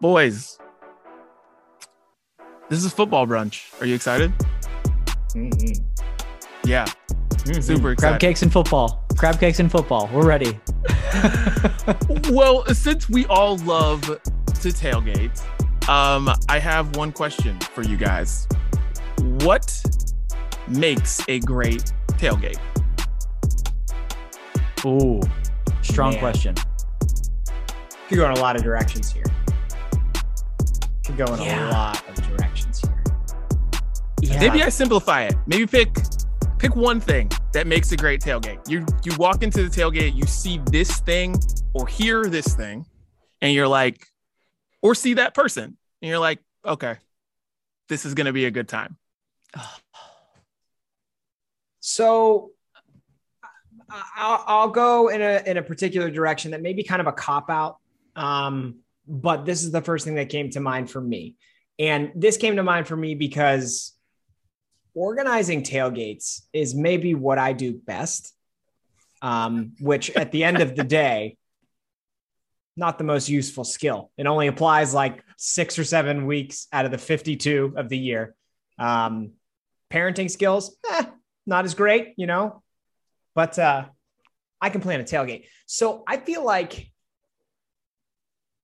Boys, this is football brunch. Are you excited? Mm-hmm. Yeah, Mm-hmm. super Crab cakes and football. Crab cakes and football. We're ready. Well, since we all love to tailgate, um, I have one question for you guys. What makes a great tailgate? Ooh, strong Man. question. Could go in a lot of directions here. Could go in Yeah. a lot of directions here. Yeah. Maybe I simplify it. Maybe pick pick one thing that makes a great tailgate. You you walk into the tailgate, you see this thing or hear this thing, and you're like, or see that person, and you're like, okay, this is gonna be a good time. So I- I'll, I'll go in a in a particular direction that may be kind of a cop out, um, but this is the first thing that came to mind for me, and this came to mind for me because organizing tailgates is maybe what I do best, um, which at the end of the day. Not the most useful skill. It only applies like six or seven weeks out of the 52 of the year. Um, parenting skills, eh, not as great, you know, but uh, I can plan a tailgate. So I feel like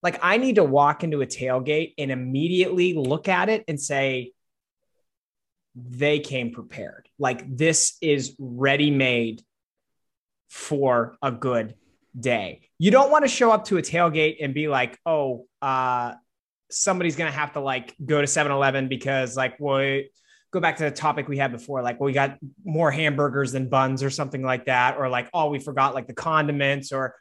like I need to walk into a tailgate and immediately look at it and say they came prepared. Like this is ready made for a good day. You don't want to show up to a tailgate and be like, "Oh, uh somebody's going to have to like go to 7-Eleven because like well go back to the topic we had before like well we got more hamburgers than buns or something like that or like oh we forgot like the condiments or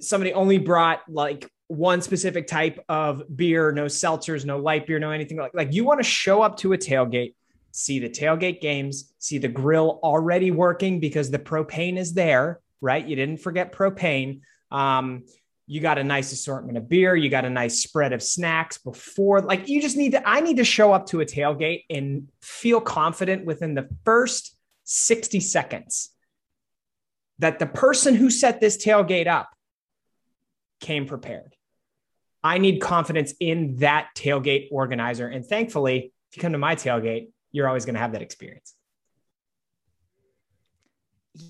somebody only brought like one specific type of beer no seltzers no light beer no anything like like you want to show up to a tailgate see the tailgate games see the grill already working because the propane is there right? You didn't forget propane. Um you got a nice assortment of beer you got a nice spread of snacks before like you just need to i need to show up to a tailgate and feel confident within the first 60 seconds that the person who set this tailgate up came prepared i need confidence in that tailgate organizer and thankfully if you come to my tailgate you're always going to have that experience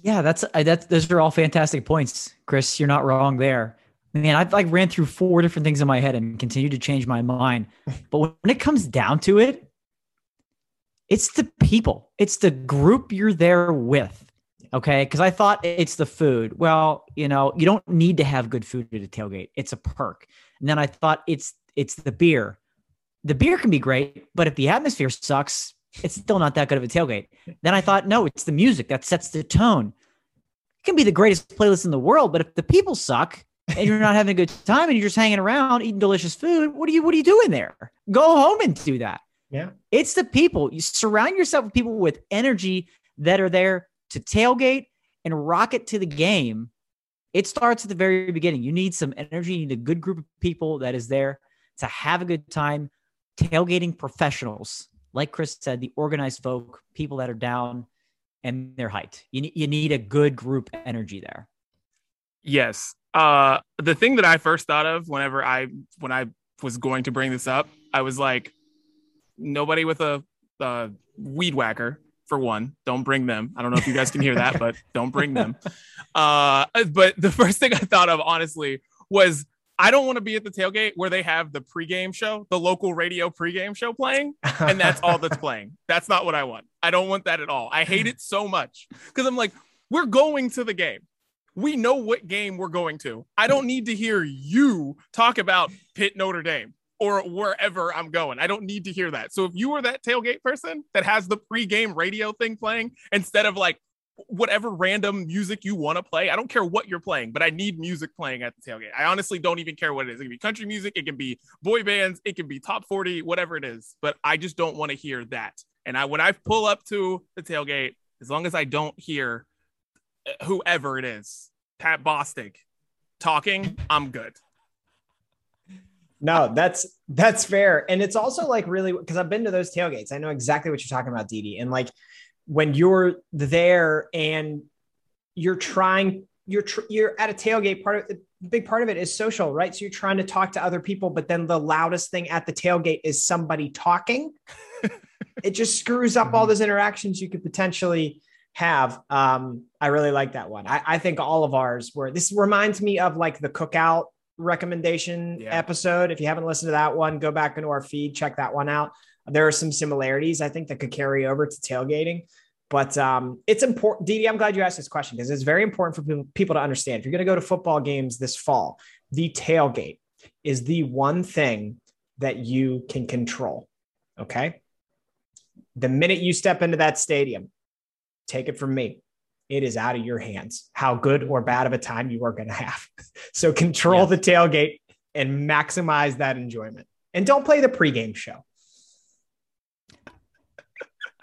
Yeah, that's I, that's those are all fantastic points, Chris. You're not wrong there. Man, I've like ran through four different things in my head and continue to change my mind. But when it comes down to it, it's the people, it's the group you're there with. Okay. Cause I thought it's the food. Well, you know, you don't need to have good food at a tailgate. It's a perk. And then I thought it's it's the beer. The beer can be great, but if the atmosphere sucks, it's still not that good of a tailgate. Then I thought, no, it's the music that sets the tone. It can be the greatest playlist in the world, but if the people suck and you're not having a good time and you're just hanging around eating delicious food, what are you what are you doing there? Go home and do that. Yeah. It's the people. You surround yourself with people with energy that are there to tailgate and rock it to the game. It starts at the very beginning. You need some energy, you need a good group of people that is there to have a good time. Tailgating professionals, like Chris said, the organized folk, people that are down and their height. You, you need a good group energy there. Yes. Uh, the thing that I first thought of whenever I when I was going to bring this up, I was like, nobody with a, a weed whacker for one. Don't bring them. I don't know if you guys can hear that, but don't bring them. Uh, but the first thing I thought of, honestly, was I don't want to be at the tailgate where they have the pregame show, the local radio pregame show playing, and that's all that's playing. That's not what I want. I don't want that at all. I hate it so much because I'm like, we're going to the game. We know what game we're going to. I don't need to hear you talk about Pitt Notre Dame or wherever I'm going. I don't need to hear that. So if you are that tailgate person that has the pregame radio thing playing instead of like whatever random music you want to play, I don't care what you're playing, but I need music playing at the tailgate. I honestly don't even care what it is. It can be country music, it can be boy bands, it can be top 40, whatever it is, but I just don't want to hear that. And I when I pull up to the tailgate, as long as I don't hear uh, whoever it is, Pat Bostick talking, I'm good. No, that's that's fair. And it's also like really because I've been to those tailgates. I know exactly what you're talking about, Didi. And like when you're there and you're trying, you're tr- you're at a tailgate. Part of the big part of it is social, right? So you're trying to talk to other people, but then the loudest thing at the tailgate is somebody talking. it just screws up all Mhm. those interactions you could potentially have. Um, I really like that one. I, I think all of ours were. This reminds me of like the cookout recommendation Yeah. episode. If you haven't listened to that one, go back into our feed, check that one out. There are some similarities I think that could carry over to tailgating. But um, it's important. Didi, I'm glad you asked this question because it's very important for people, people to understand. If you're going to go to football games this fall, the tailgate is the one thing that you can control. Okay. The minute you step into that stadium, take it from me. It is out of your hands how good or bad of a time you are going to have. So control Yeah. the tailgate and maximize that enjoyment. And don't play the pregame show.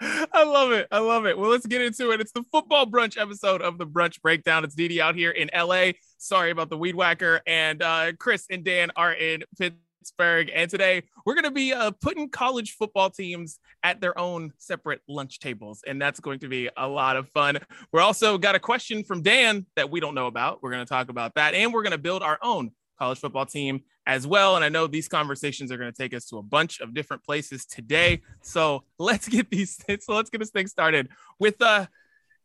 I love it. I love it. Well, let's get into it. It's the football brunch episode of the Brunch Breakdown. It's Didi out here in LA. Sorry about the weed whacker. And uh, Chris and Dan are in Pittsburgh. And today we're going to be uh, putting college football teams at their own separate lunch tables. And that's going to be a lot of fun. We're also got a question from Dan that we don't know about. We're going to talk about that. And we're going to build our own college football team as well. And I know these conversations are going to take us to a bunch of different places today. So let's get these. So let's get this thing started with uh,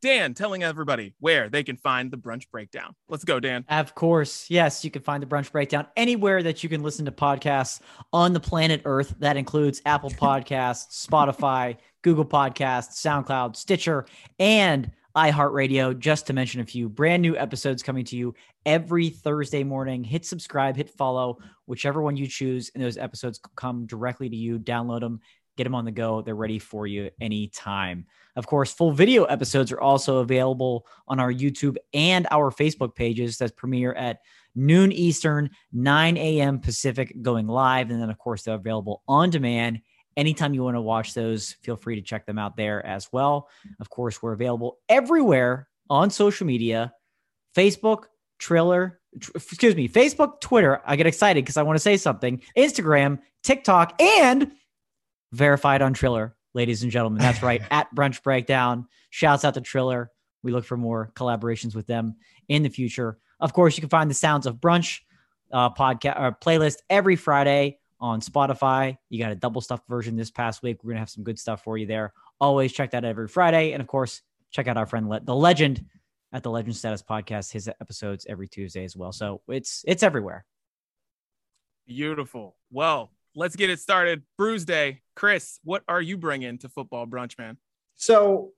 Dan telling everybody where they can find the brunch breakdown. Let's go, Dan. Of course. Yes, you can find the brunch breakdown anywhere that you can listen to podcasts on the planet Earth. That includes Apple Podcasts, Spotify, Google Podcasts, SoundCloud, Stitcher, and iHeartRadio, just to mention a few. Brand new episodes coming to you every Thursday morning. Hit subscribe, hit follow, whichever one you choose, and those episodes come directly to you. Download them, get them on the go. They're ready for you anytime. Of course, full video episodes are also available on our YouTube and our Facebook pages that premiere at noon Eastern, 9 a.m. Pacific, going live. And then, of course, they're available on demand. Anytime you want to watch those, feel free to check them out there as well. Of course, we're available everywhere on social media Facebook, Triller, tr- excuse me, Facebook, Twitter. I get excited because I want to say something. Instagram, TikTok, and verified on Triller, ladies and gentlemen. That's right, at Brunch Breakdown. Shouts out to Triller. We look for more collaborations with them in the future. Of course, you can find the Sounds of Brunch uh, podcast or playlist every Friday on Spotify. You got a double stuff version this past week. We're gonna have some good stuff for you there. Always check that every Friday, and of course, check out our friend Le- the Legend at the Legend Status Podcast. His episodes every Tuesday as well. So it's it's everywhere. Beautiful. Well, let's get it started. Brews Day. Chris, what are you bringing to football brunch, man? So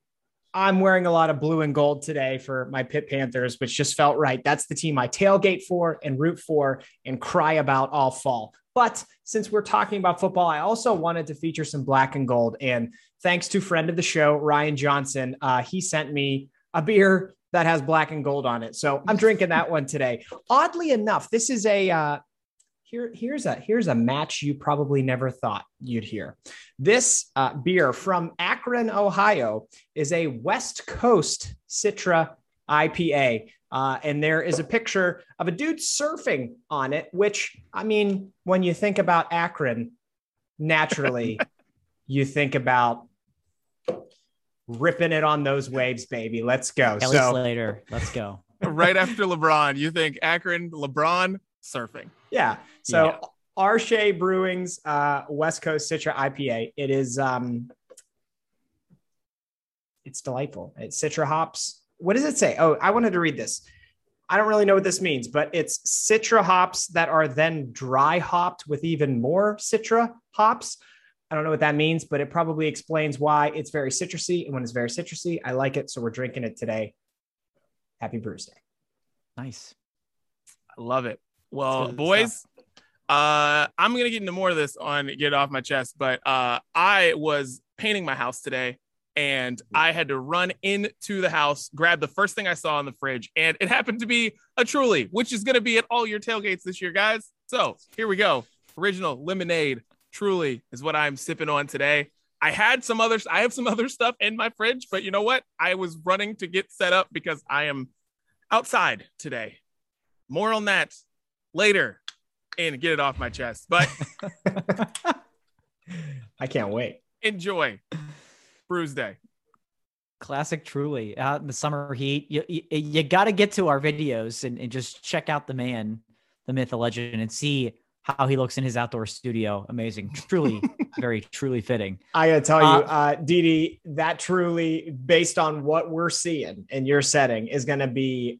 I'm wearing a lot of blue and gold today for my Pitt Panthers, which just felt right. That's the team I tailgate for and root for and cry about all fall. But since we're talking about football, I also wanted to feature some black and gold. And thanks to friend of the show, Ryan Johnson, uh, he sent me a beer that has black and gold on it. So I'm drinking that one today. Oddly enough, this is a uh, here. Here's a here's a match you probably never thought you'd hear. This uh, beer from Akron, Ohio, is a West Coast Citra IPA. Uh, and there is a picture of a dude surfing on it, which, I mean, when you think about Akron, naturally, you think about ripping it on those waves, baby. Let's go. Kelly so, Slater, let's go. right after LeBron, you think Akron, LeBron, surfing. yeah. So, Yeah. R. Shea Brewing's uh, West Coast Citra IPA. It is, um, it's delightful. It's Citra hops. What does it say? Oh, I wanted to read this. I don't really know what this means, but it's Citra hops that are then dry hopped with even more Citra hops. I don't know what that means, but it probably explains why it's very citrusy. And when it's very citrusy, I like it. So we're drinking it today. Happy Brews Day. Nice. I love it. Well, boys, uh, I'm gonna get into more of this on get it off my chest, but uh, I was painting my house today, and I had to run into the house, grab the first thing I saw in the fridge, and it happened to be a Truly, which is gonna be at all your tailgates this year, guys. So here we go. Original lemonade, Truly is what I'm sipping on today. I had some other, I have some other stuff in my fridge, but you know what? I was running to get set up because I am outside today. More on that later and get it off my chest. But I can't wait. enjoy Brews Day. Classic, truly. Out in the summer heat, you you, you got to get to our videos and, and just check out the man the myth, the legend, and see how he looks in his outdoor studio. Amazing. Truly, very, truly fitting. I gotta tell you, uh, Didi, that truly, based on what we're seeing in your setting, is gonna be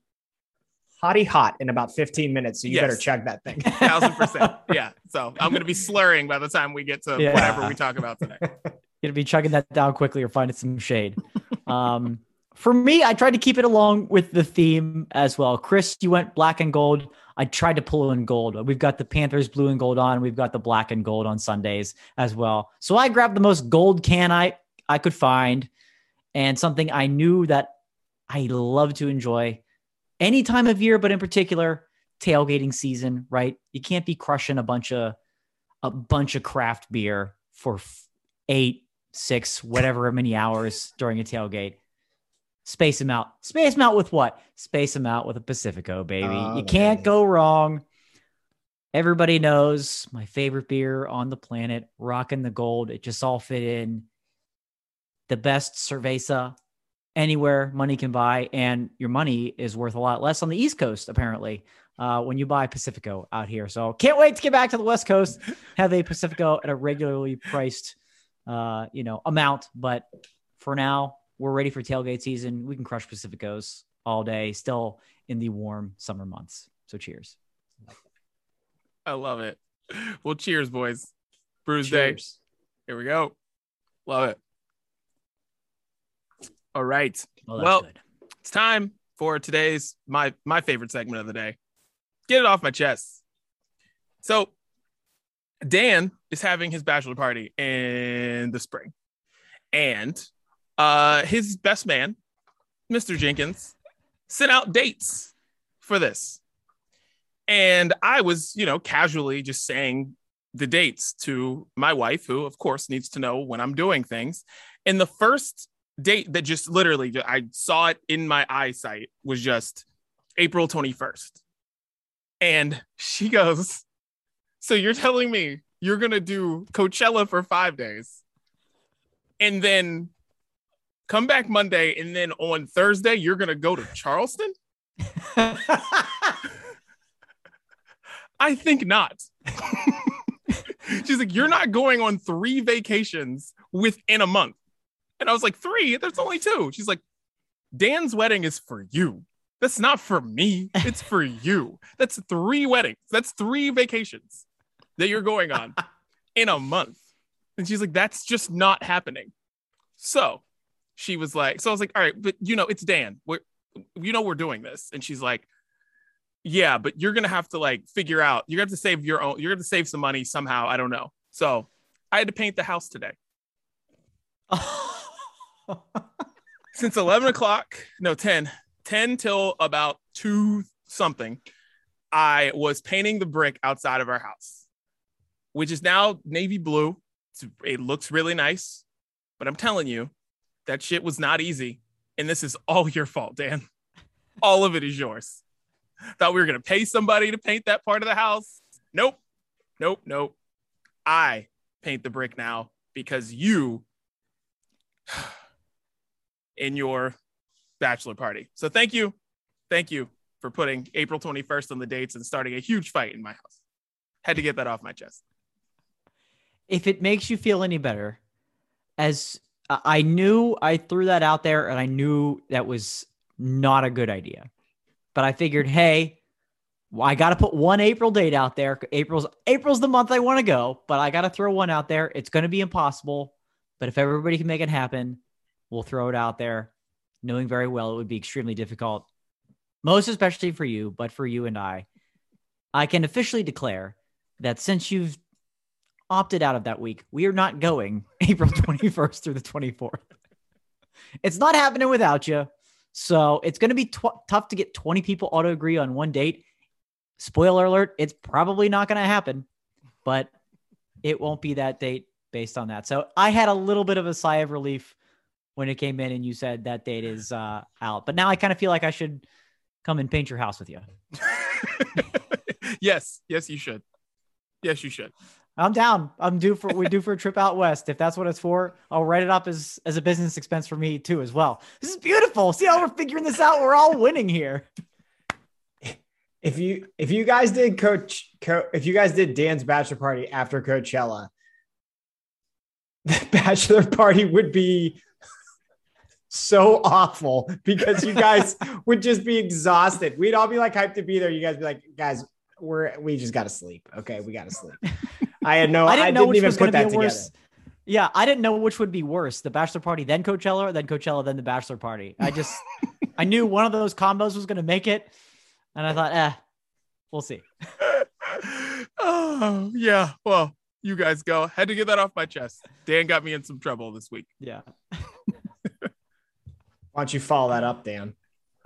hotty hot in about 15 minutes. So you Yes. better check that thing. Thousand percent. Yeah. So I'm gonna be slurring by the time we get to Yeah. whatever we talk about today. You're Gonna be chugging that down quickly or finding some shade. Um, for me, I tried to keep it along with the theme as well. Chris, you went black and gold. I tried to pull in gold. We've got the Panthers blue and gold on. We've got the black and gold on Sundays as well. So I grabbed the most gold can I I could find, and something I knew that I love to enjoy any time of year, but in particular tailgating season. Right? You can't be crushing a bunch of a bunch of craft beer for eight, six, whatever many hours during a tailgate. Space them out. Space them out with what? Space them out with a Pacifico, baby. Oh, you can't go wrong. Everybody knows my favorite beer on the planet, rocking the gold. It just all fit in. The best cerveza anywhere money can buy, and your money is worth a lot less on the East Coast, apparently, uh, when you buy Pacifico out here. So can't wait to get back to the West Coast, have a Pacifico at a regularly priced, uh, you know, amount. But for now, we're ready for tailgate season. We can crush Pacificos all day, still in the warm summer months. So cheers. I love it. Well, cheers, boys. Brews Day. Cheers. Here we go. Love it. All right. Well, Well, good. It's time for today's my my favorite segment of the day. Get it off my chest. So Dan is having his bachelor party in the spring. And uh his best man, Mr. Jenkins, sent out dates for this. And I was, you know, casually just saying the dates to my wife, who of course needs to know when I'm doing things. And the first date that just literally I saw it in my eyesight was just April 21st. And she goes, So you're telling me you're going to do Coachella for five days and then come back Monday and then on Thursday you're going to go to Charleston? I think not. She's like, You're not going on three vacations within a month. And I was like, Three? There's only two. She's like, Dan's wedding is for you. That's not for me. It's for you. That's three weddings. That's three vacations that you're going on in a month. And she's like, That's just not happening. So she was like, So I was like, All right, but you know, it's Dan. We're, you know, we're doing this. And she's like, yeah, but you're gonna have to like figure out. You're gonna have to save your own. You're gonna save some money somehow. I don't know. So I had to paint the house today. Since 11 o'clock, no 10, 10 till about two something, I was painting the brick outside of our house, which is now navy blue. It's, it looks really nice, but I'm telling you, that shit was not easy, and this is all your fault, Dan. All of it is yours. Thought we were gonna pay somebody to paint that part of the house. Nope. Nope. Nope. I paint the brick now because you in your bachelor party. So thank you. Thank you for putting April 21st on the dates and starting a huge fight in my house. Had to get that off my chest. if it makes you feel any better, as I knew I threw that out there and I knew that was not a good idea. But I figured, hey, well, I got to put one April date out there. April's April's the month I want to go, but I got to throw one out there. It's going to be impossible, but if everybody can make it happen, we'll throw it out there, knowing very well it would be extremely difficult, most especially for you, but for you and I. I can officially declare that since you've opted out of that week. We are not going April 21st through the 24th. It's not happening without you. So it's going to be tough to get 20 people auto agree on one date. Spoiler alert, it's probably not going to happen, but it won't be that date based on that. So I had a little bit of a sigh of relief when it came in and you said that date is uh, out. But now I kind of feel like I should come and paint your house with you. yes, yes, you should. Yes, you should. I'm down. I'm due for we're due for a trip out west. If that's what it's for, I'll write it up as as a business expense for me too as well. This is beautiful. See how we're figuring this out? We're all winning here. If you if you guys did coach co- if you guys did Dan's bachelor party after Coachella, the bachelor party would be so awful because you guys would just be exhausted. We'd all be like hyped to be there. You guys be like, guys, we're we just gotta sleep. Okay, we gotta sleep. I had no, I didn't, I didn't even put that together. Worse. Yeah, I didn't know which would be worse: the bachelor party, then Coachella, or then Coachella, then the bachelor party. I just, I knew one of those combos was going to make it, and I thought, eh, we'll see. oh yeah, well, you guys go. Had to get that off my chest. Dan got me in some trouble this week. Yeah. Why don't you follow that up, Dan?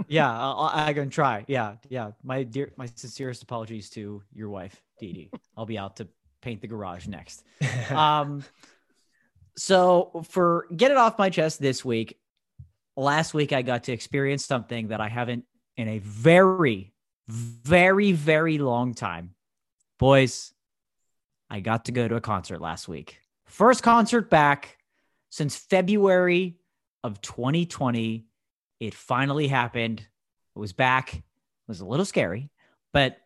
yeah, I'll, I can try. Yeah, yeah. My dear, my sincerest apologies to your wife, Didi. I'll be out to paint the garage next. Um, so for get it off my chest this week. Last week I got to experience something that I haven't in a very, very, very long time. Boys, I got to go to a concert last week. First concert back since February of 2020. It finally happened. It was back. It was a little scary, but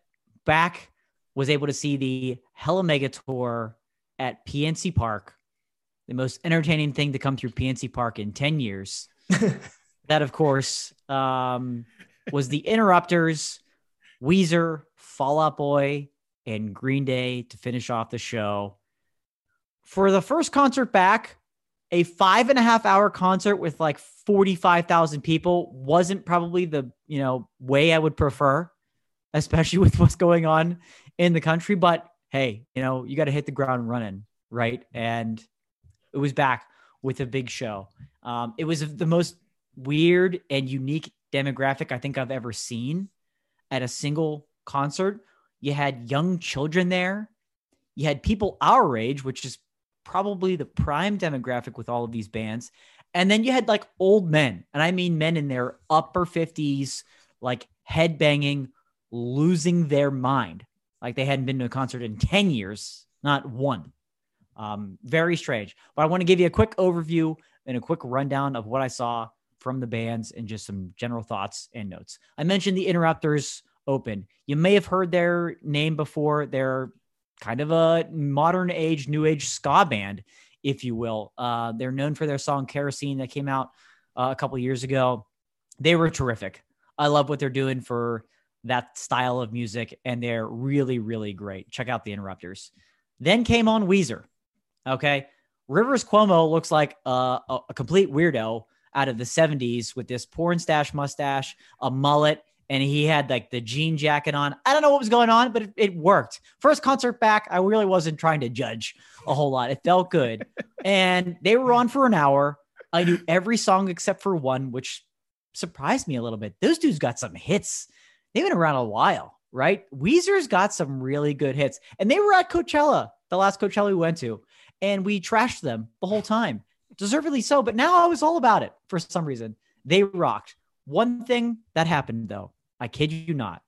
back was able to see the Hella Mega Tour at PNC Park, the most entertaining thing to come through PNC Park in 10 years. that, of course, um, was the Interrupters, Weezer, Fall Out Boy, and Green Day to finish off the show. For the first concert back, a five and a half hour concert with like 45,000 people wasn't probably the, you know, way I would prefer, especially with what's going on in the country. But hey, you know, you got to hit the ground running, right? And it was back with a big show. Um, it was the most weird and unique demographic I think I've ever seen at a single concert. You had young children there. You had people our age, which is probably the prime demographic with all of these bands. And then you had like old men, and I mean men in their upper 50s, like headbanging, losing their mind. Like they hadn't been to a concert in 10 years, not one. Um, very strange. But I want to give you a quick overview and a quick rundown of what I saw from the bands and just some general thoughts and notes. I mentioned the Interrupters Open. You may have heard their name before. They're kind of a modern age, new age ska band, if you will. Uh, they're known for their song Kerosene that came out uh, a couple years ago. They were terrific. I love what they're doing for that style of music, and they're really, really great. Check out the Interrupters. Then came on Weezer. Okay. Rivers Cuomo looks like a, a, a complete weirdo out of the 70s with this porn stash mustache, a mullet, and he had like the jean jacket on. I don't know what was going on, but it, it, worked. First concert back, I really wasn't trying to judge a whole lot. It felt good. and they were on for an hour. I knew every song except for one, which surprised me a little bit. Those dudes got some hits. They've been around a while, right? Weezer's got some really good hits. And they were at Coachella, the last Coachella we went to, and we trashed them the whole time. Deservedly so, but now I was all about it for some reason. They rocked. One thing that happened though, I kid you not.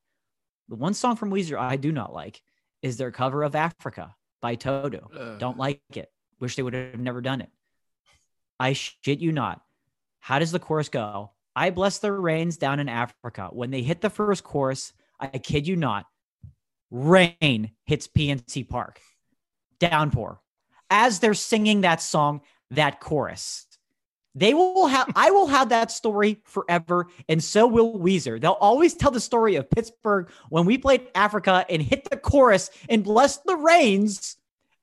The one song from Weezer I do not like is their cover of Africa by Toto. Uh. Don't like it. Wish they would have never done it. I shit you not. How does the chorus go? I bless the rains down in Africa. When they hit the first chorus, I kid you not, rain hits PNC Park. Downpour. As they're singing that song, that chorus. They will have, I will have that story forever, and so will Weezer. They'll always tell the story of Pittsburgh when we played Africa and hit the chorus and blessed the rains,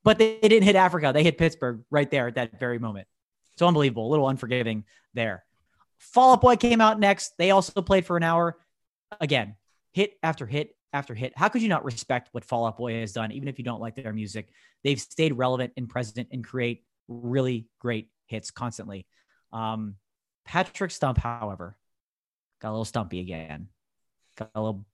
but they didn't hit Africa. They hit Pittsburgh right there at that very moment. So unbelievable, a little unforgiving there. Fall Out Boy came out next. They also played for an hour. Again, hit after hit after hit. How could you not respect what Fall Out Boy has done, even if you don't like their music? They've stayed relevant and present and create really great hits constantly. Um, Patrick Stump, however, got a little stumpy again. Got a little,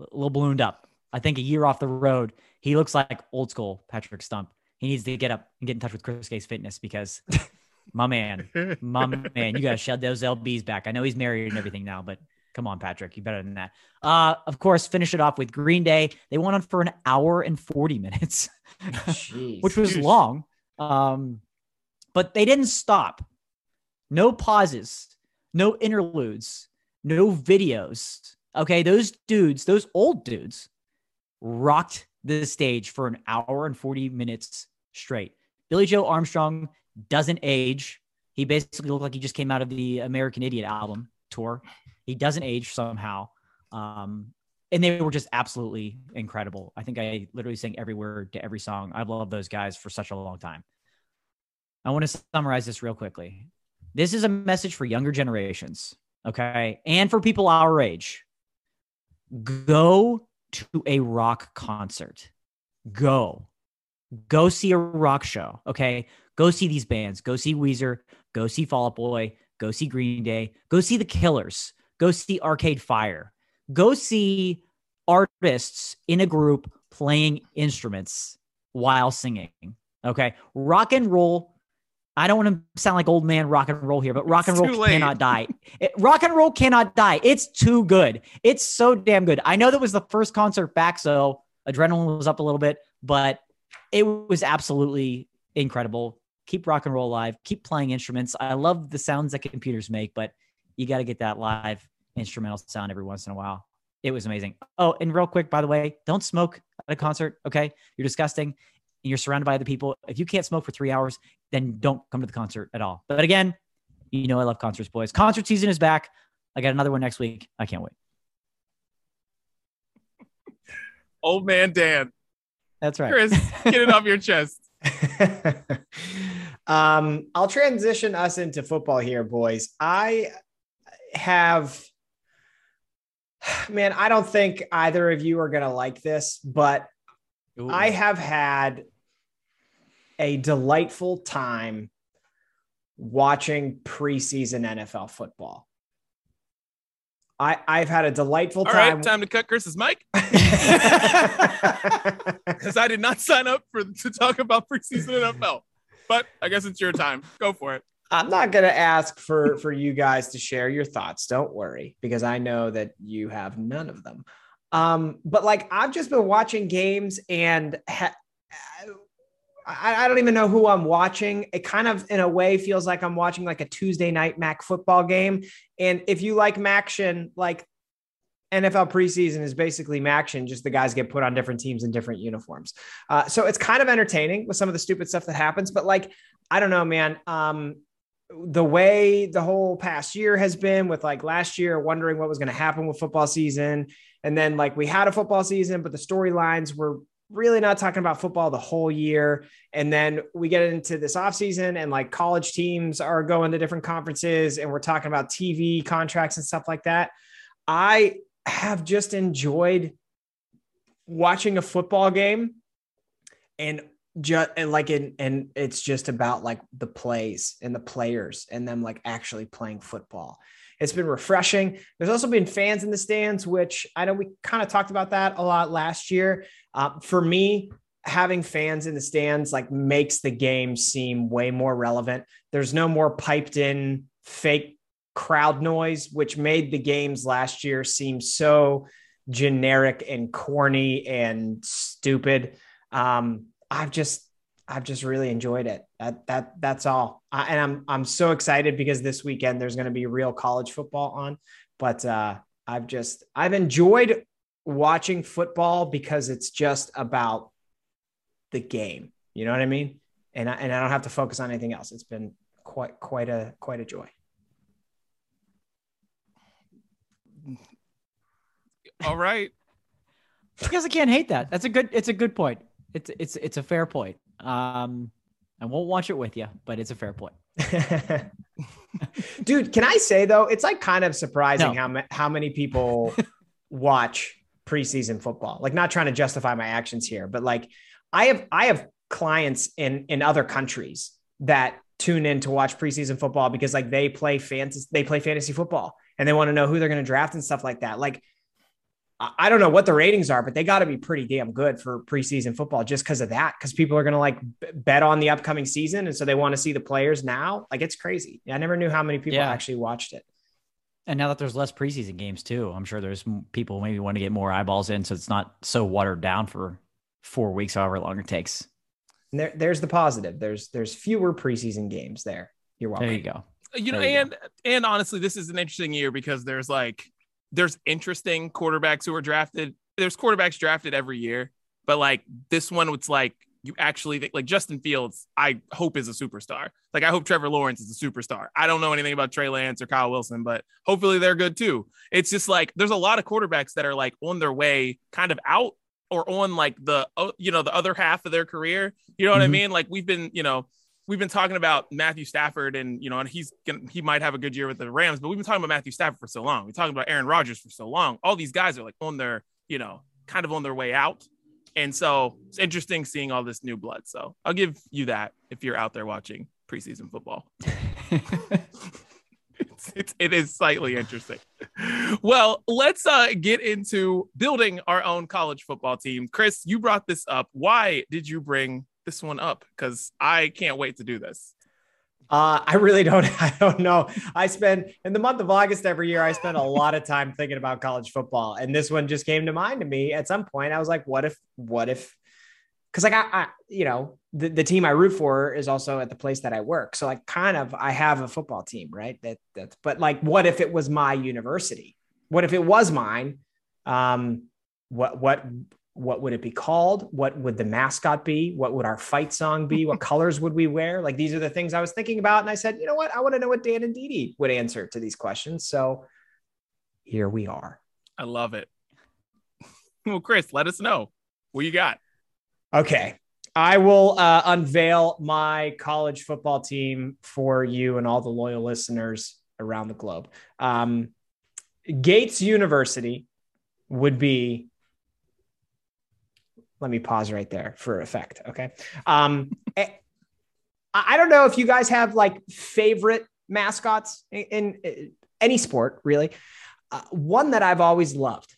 a little ballooned up. I think a year off the road, he looks like old school Patrick Stump. He needs to get up and get in touch with Chris Case Fitness because, my man, my man, you got to shed those lbs back. I know he's married and everything now, but come on, Patrick, you better than that. Uh, of course, finish it off with Green Day. They went on for an hour and forty minutes, which was long. Um, but they didn't stop. No pauses, no interludes, no videos. Okay, those dudes, those old dudes, rocked the stage for an hour and 40 minutes straight. Billie Joe Armstrong doesn't age. He basically looked like he just came out of the American Idiot album tour. He doesn't age somehow. Um, and they were just absolutely incredible. I think I literally sang every word to every song. I've loved those guys for such a long time. I want to summarize this real quickly. This is a message for younger generations, okay? And for people our age. Go to a rock concert. Go. Go see a rock show, okay? Go see these bands. Go see Weezer. Go see Fall Out Boy. Go see Green Day. Go see The Killers. Go see Arcade Fire. Go see artists in a group playing instruments while singing. Okay. Rock and roll. I don't want to sound like old man rock and roll here, but rock and roll late. cannot die. It- rock and roll cannot die. It's too good. It's so damn good. I know that was the first concert back, so adrenaline was up a little bit, but it was absolutely incredible. Keep rock and roll alive. Keep playing instruments. I love the sounds that computers make, but you got to get that live instrumental sound every once in a while. It was amazing. Oh, and real quick, by the way, don't smoke at a concert. Okay. You're disgusting and you're surrounded by other people. If you can't smoke for three hours, then don't come to the concert at all. But again, you know, I love concerts, boys. Concert season is back. I got another one next week. I can't wait. Old man Dan. That's right. Chris, get it off your chest. um, I'll transition us into football here, boys. I have, man, I don't think either of you are going to like this, but I have had a delightful time watching preseason NFL football. I, I've had a delightful All time. right, time to cut Chris's mic because I did not sign up for to talk about preseason NFL. But I guess it's your time. Go for it. I'm not going to ask for for you guys to share your thoughts. Don't worry, because I know that you have none of them. Um, but like I've just been watching games and ha- I, I don't even know who I'm watching. It kind of, in a way, feels like I'm watching like a Tuesday night Mac football game. And if you like Maction, like NFL preseason is basically Maction, just the guys get put on different teams in different uniforms. Uh, so it's kind of entertaining with some of the stupid stuff that happens. But like, I don't know, man. Um, the way the whole past year has been with like last year wondering what was going to happen with football season and then like we had a football season but the storylines were really not talking about football the whole year. And then we get into this offseason and like college teams are going to different conferences and we're talking about tv contracts and stuff like that. I have just enjoyed watching a football game and just and like in and it's just about like the plays and the players and them like actually playing football it's been refreshing. There's also been fans in the stands which i know we kind of talked about that a lot last year. Uh, for me having fans in the stands like makes the game seem way more relevant. There's no more piped in fake crowd noise which made the games last year seem so generic and corny and stupid. Um I've just I've just really enjoyed it. That that that's all. I, and I'm I'm so excited because this weekend there's going to be real college football on. But uh, I've just I've enjoyed watching football because it's just about the game. You know what I mean? And I, and I don't have to focus on anything else. It's been quite quite a quite a joy. All right. I guess I can't hate that. That's a good. It's a good point. It's it's it's a fair point. Um, I won't watch it with you, but it's a fair point. Dude, can I say though, it's like kind of surprising No. how ma- how many people watch preseason football. Like not trying to justify my actions here, but like I have I have clients in in other countries that tune in to watch preseason football because like they play fantasy they play fantasy football and they want to know who they're going to draft and stuff like that. Like I I don't know what the ratings are, but they got to be pretty damn good for preseason football just because of that. Because people are going to like b- bet on the upcoming season, and so they want to see the players now. Like it's crazy. I never knew how many people Yeah. actually watched it. And now that there's less preseason games too, I'm sure there's people maybe want to get more eyeballs in, so it's not so watered down for four weeks, however long it takes. And there, there's the positive. There's there's fewer preseason games there. You're welcome. There you go. You know, There you go. and and honestly, this is an interesting year because there's like there's interesting quarterbacks who are drafted. There's quarterbacks drafted every year, but like this one, it's like you actually think like Justin Fields, I hope is a superstar. Like I hope Trevor Lawrence is a superstar. I don't know anything about Trey Lance or Kyle Wilson, but hopefully they're good too. It's just like there's a lot of quarterbacks that are like on their way kind of out or on like the you know the other half of their career. You know what mm-hmm. I mean? Like we've been, you know, we've been talking about Matthew Stafford and you know, and he's gonna he might have a good year with the Rams, but we've been talking about Matthew Stafford for so long. We're talking about Aaron Rodgers for so long. All these guys are like on their, you know, kind of on their way out. And so it's interesting seeing all this new blood. So I'll give you that if you're out there watching preseason football. it's, it's, it is slightly interesting. Well, let's uh, get into building our own college football team. Chris, you brought this up. Why did you bring this one up? Because I can't wait to do this. Uh, I really don't. I don't know. I spend in the month of August every year. I spend a lot of time thinking about college football, and this one just came to mind to me at some point. I was like, "What if? What if?" Because like I, I, you know, the, the team I root for is also at the place that I work. So like, kind of, I have a football team, right? That that's. But like, what if it was my university? What if it was mine? Um, what what what would it be called? What would the mascot be? What would our fight song be? What colors would we wear? Like these are the things I was thinking about. And I said, you know what? I want to know what Dan and Didi would answer to these questions. So here we are. I love it. well, Chris, let us know what you got. Okay. I will uh, unveil my college football team for you and all the loyal listeners around the globe. Um, Gates University would be let me pause right there for effect. Okay. Um, eh, I don't know if you guys have like favorite mascots in, in eh, any sport, really. Uh, one that I've always loved,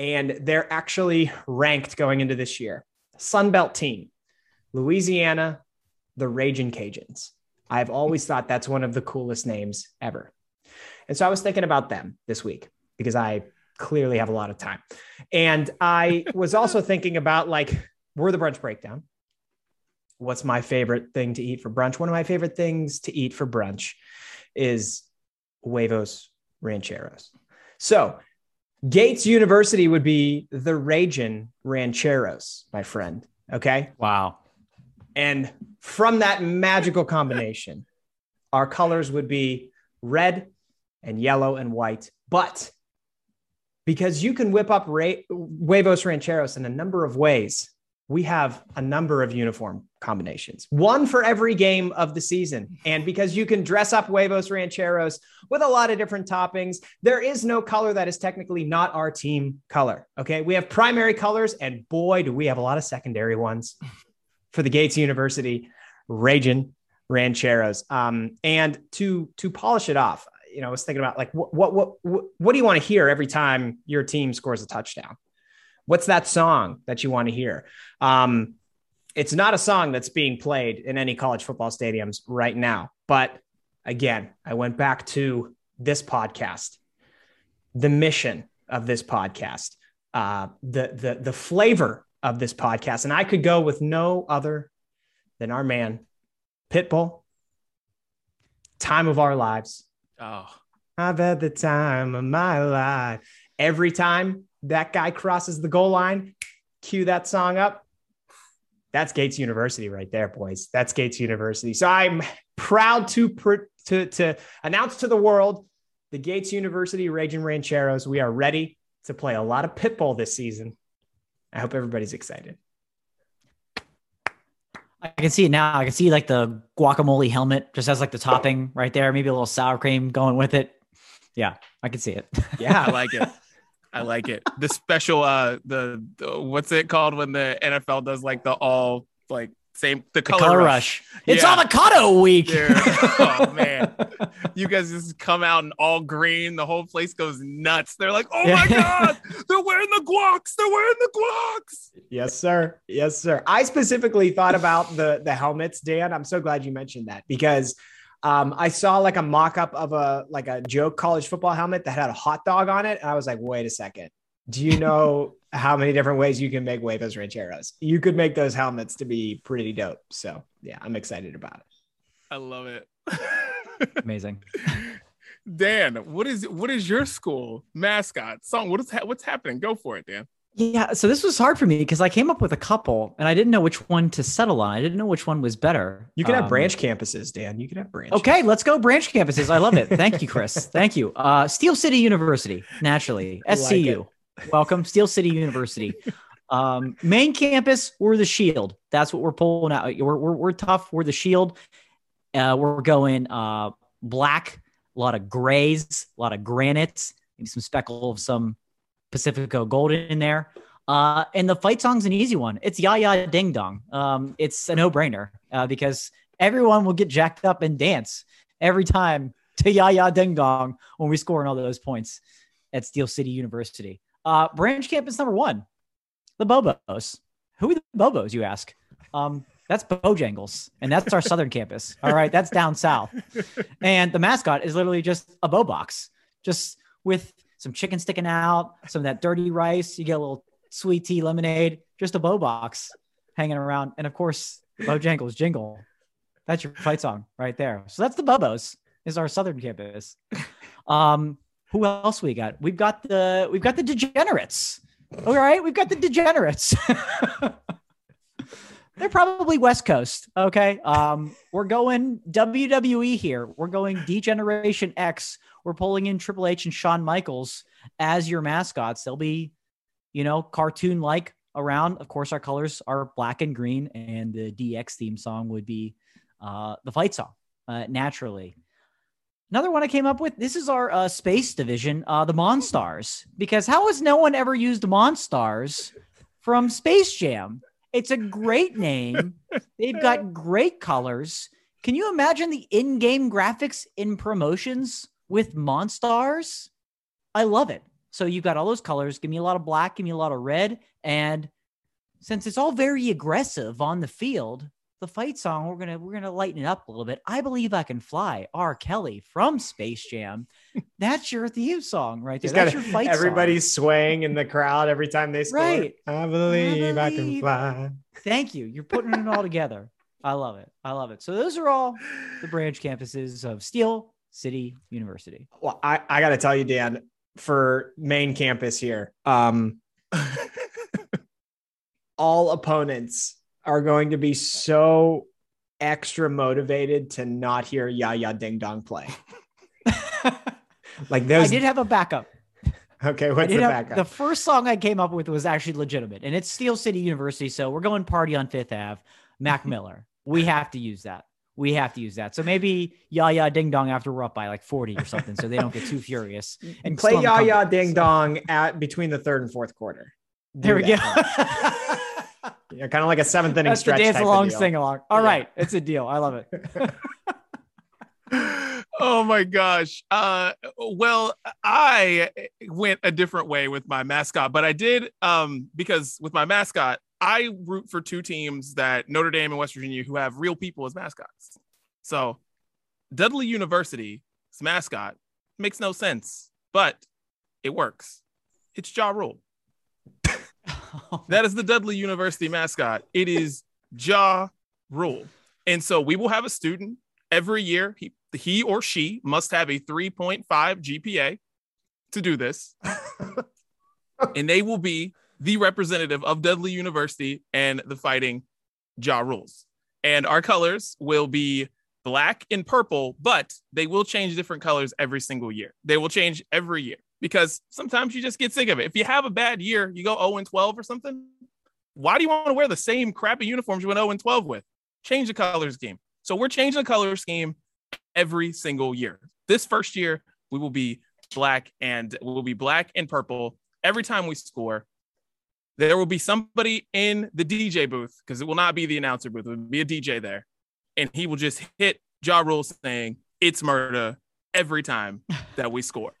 and they're actually ranked going into this year Sunbelt team, Louisiana, the Raging Cajuns. I've always thought that's one of the coolest names ever. And so I was thinking about them this week because I clearly have a lot of time. And I was also thinking about like, we're the brunch breakdown. What's my favorite thing to eat for brunch? One of my favorite things to eat for brunch is huevos rancheros. So, Gates University would be the Ragin Rancheros, my friend. Okay. Wow. And from that magical combination, our colors would be red and yellow and white. But because you can whip up Ra- huevos rancheros in a number of ways. We have a number of uniform combinations, one for every game of the season. And because you can dress up huevos rancheros with a lot of different toppings, there is no color that is technically not our team color. Okay. We have primary colors, and boy, do we have a lot of secondary ones for the Gates University Raging Rancheros. Um, and to to polish it off, you know, I was thinking about like what what what what do you want to hear every time your team scores a touchdown? What's that song that you want to hear? Um, it's not a song that's being played in any college football stadiums right now. But again, I went back to this podcast, the mission of this podcast, uh, the the the flavor of this podcast, and I could go with no other than our man, Pitbull. Time of our lives. Oh, I've had the time of my life. Every time that guy crosses the goal line, cue that song up. That's Gates University right there, boys. That's Gates University. So I'm proud to to to announce to the world the Gates University Raging Rancheros. We are ready to play a lot of pitbull this season. I hope everybody's excited. I can see it now. I can see like the guacamole helmet just has like the topping right there, maybe a little sour cream going with it. Yeah, I can see it. Yeah, I like it. I like it. The special uh the, the what's it called when the NFL does like the all like same the color, the color rush. rush. It's yeah. avocado week. oh man, you guys just come out in all green. The whole place goes nuts. They're like, oh my god, they're wearing the guacs. They're wearing the guacs. Yes, sir. Yes, sir. I specifically thought about the the helmets, Dan. I'm so glad you mentioned that because. Um, I saw like a mock-up of a like a joke college football helmet that had a hot dog on it, and I was like, "Wait a second, do you know how many different ways you can make huevos rancheros. You could make those helmets to be pretty dope. So yeah, I'm excited about it. I love it. Amazing. Dan, what is what is your school mascot song? What is ha- what's happening? Go for it, Dan. Yeah, so this was hard for me because I came up with a couple and I didn't know which one to settle on. I didn't know which one was better. You can have Um, branch campuses, Dan. You can have branch. Okay, let's go branch campuses. I love it. Thank you, Chris. Thank you. Uh, Steel City University, naturally. I like SCU. Welcome, Steel City University. Um, main campus, we're the shield. That's what we're pulling out. We're, we're, we're tough. We're the shield. Uh, we're going uh, black, a lot of grays, a lot of granites, maybe some speckle of some Pacifico gold in there. Uh, and the fight song's an easy one. It's Jaja Ding Dong. Um, it's a no brainer uh, because everyone will get jacked up and dance every time to Jaja Ding Dong when we score all those points at Steel City University. Uh, branch campus number one, the Bobos. Who are the Bobos, you ask? Um, that's Bojangles, and that's our southern campus. All right, that's down south. And the mascot is literally just a bow box, just with some chicken sticking out, some of that dirty rice. You get a little sweet tea lemonade, just a bow box hanging around. And of course, Bojangles jingle. That's your fight song right there. So that's the Bobos is our southern campus. Um, who else we got? We've got the we've got the degenerates. All right, we've got the degenerates. They're probably West Coast. Okay. Um, we're going WWE here. We're going Degeneration X. We're pulling in Triple H and Shawn Michaels as your mascots. They'll be, you know, cartoon like around. Of course, our colors are black and green, and the DX theme song would be uh, the fight song, uh, naturally. Another one I came up with. This is our uh, space division, uh, the Monstars, because how has no one ever used Monstars from Space Jam? It's a great name. They've got great colors. Can you imagine the in-game graphics in promotions with Monstars? I love it. So you've got all those colors. Give me a lot of black, give me a lot of red, and since it's all very aggressive on the field, the fight song we're gonna we're gonna lighten it up a little bit. I believe I can fly. R. Kelly from Space Jam. That's your theme song right there. He's your fight song. everybody's swaying in the crowd every time they score. Right. I believe I, can fly. Thank you. You're putting it all together. I love it. I love it. So those are all the branch campuses of Steel City University. Well, I, I got to tell you, Dan, for main campus here, um, all opponents are going to be so extra motivated to not hear Jaja Ding Dong play. Like those. I did have a backup. okay, what's the have- backup? the first song I came up with was actually legitimate, and it's Steel City University. So we're going party on Fifth Ave. Mac Miller. We have to use that. We have to use that. So maybe Jaja Ding Dong after we're up by like 40 or something, so they don't get too furious. And Play Ya Ya. Ding Dong at between the third and fourth quarter. Do There we go. That. Yeah, kind of like a seventh inning That's the stretch. dance type of along deal. sing along. All Yeah. right, it's a deal. I love it. oh my gosh. Uh well, I went a different way with my mascot, but I did um because with my mascot, I root for two teams that Notre Dame and West Virginia who have real people as mascots. So, Dudley University's mascot makes no sense, but it works. It's Ja Rule. That is the Dudley University mascot. It is Ja Rule. And so we will have a student every year. He, he or she must have a 3.5 GPA to do this. and they will be the representative of Dudley University and the fighting Ja Rules. And our colors will be black and purple, but they will change different colors every single year. They will change every year because sometimes you just get sick of it. If you have a bad year, you go 0 and 12 or something. Why do you want to wear the same crappy uniforms you went 0 and 12 with? Change the color scheme. So we're changing the color scheme every single year. This first year, we will be black and we'll be black and purple every time we score. There will be somebody in the DJ booth because it will not be the announcer booth. It will be a DJ there. And he will just hit Ja Rule saying, It's murder every time that we score.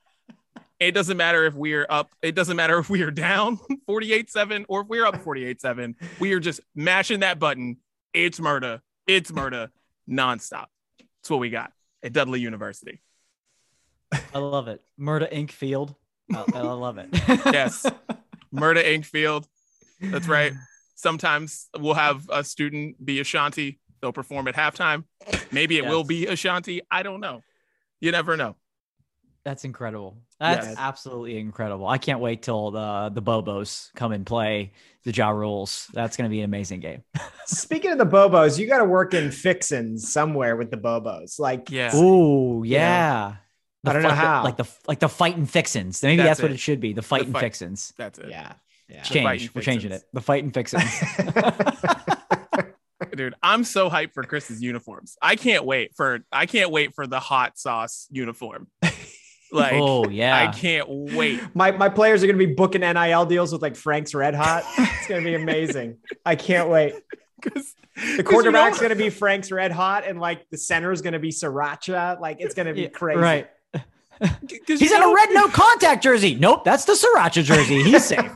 It doesn't matter if we're up, it doesn't matter if we are down 48 7 or if we're up 48 7. We are just mashing that button. It's murder. It's murder nonstop. That's what we got at Dudley University. I love it. Murder Inc. Field. I, I love it. Yes. Murder Inc. Field. That's right. Sometimes we'll have a student be Ashanti. They'll perform at halftime. Maybe it will be Ashanti. I don't know. You never know. That's incredible. That's Yes. absolutely incredible. I can't wait till the the Bobos come and play the Ja Rules. That's going to be an amazing game. Speaking of the Bobos, you got to work in fixins somewhere with the Bobos. Like, Yeah. Ooh, yeah. I don't know fi- how. like the like the fighting fixins. Maybe That's that's, what it. it should be. The fighting fight. fixins. That's it. yeah, yeah. Change. We're changing it. The fighting fixins. Dude, I'm so hyped for Chris's uniforms. I can't wait for I can't wait for the hot sauce uniform. Like oh yeah. I can't wait. my my players are going to be booking NIL deals with like Frank's Red Hot. It's going to be amazing. I can't wait. 'Cause- The 'cause you know- quarterback's going to be Frank's Red Hot, and like the center is going to be Sriracha. Like it's going to be Yeah, crazy. Right. He's in know- a red no contact jersey. Nope, that's the Sriracha jersey. He's safe.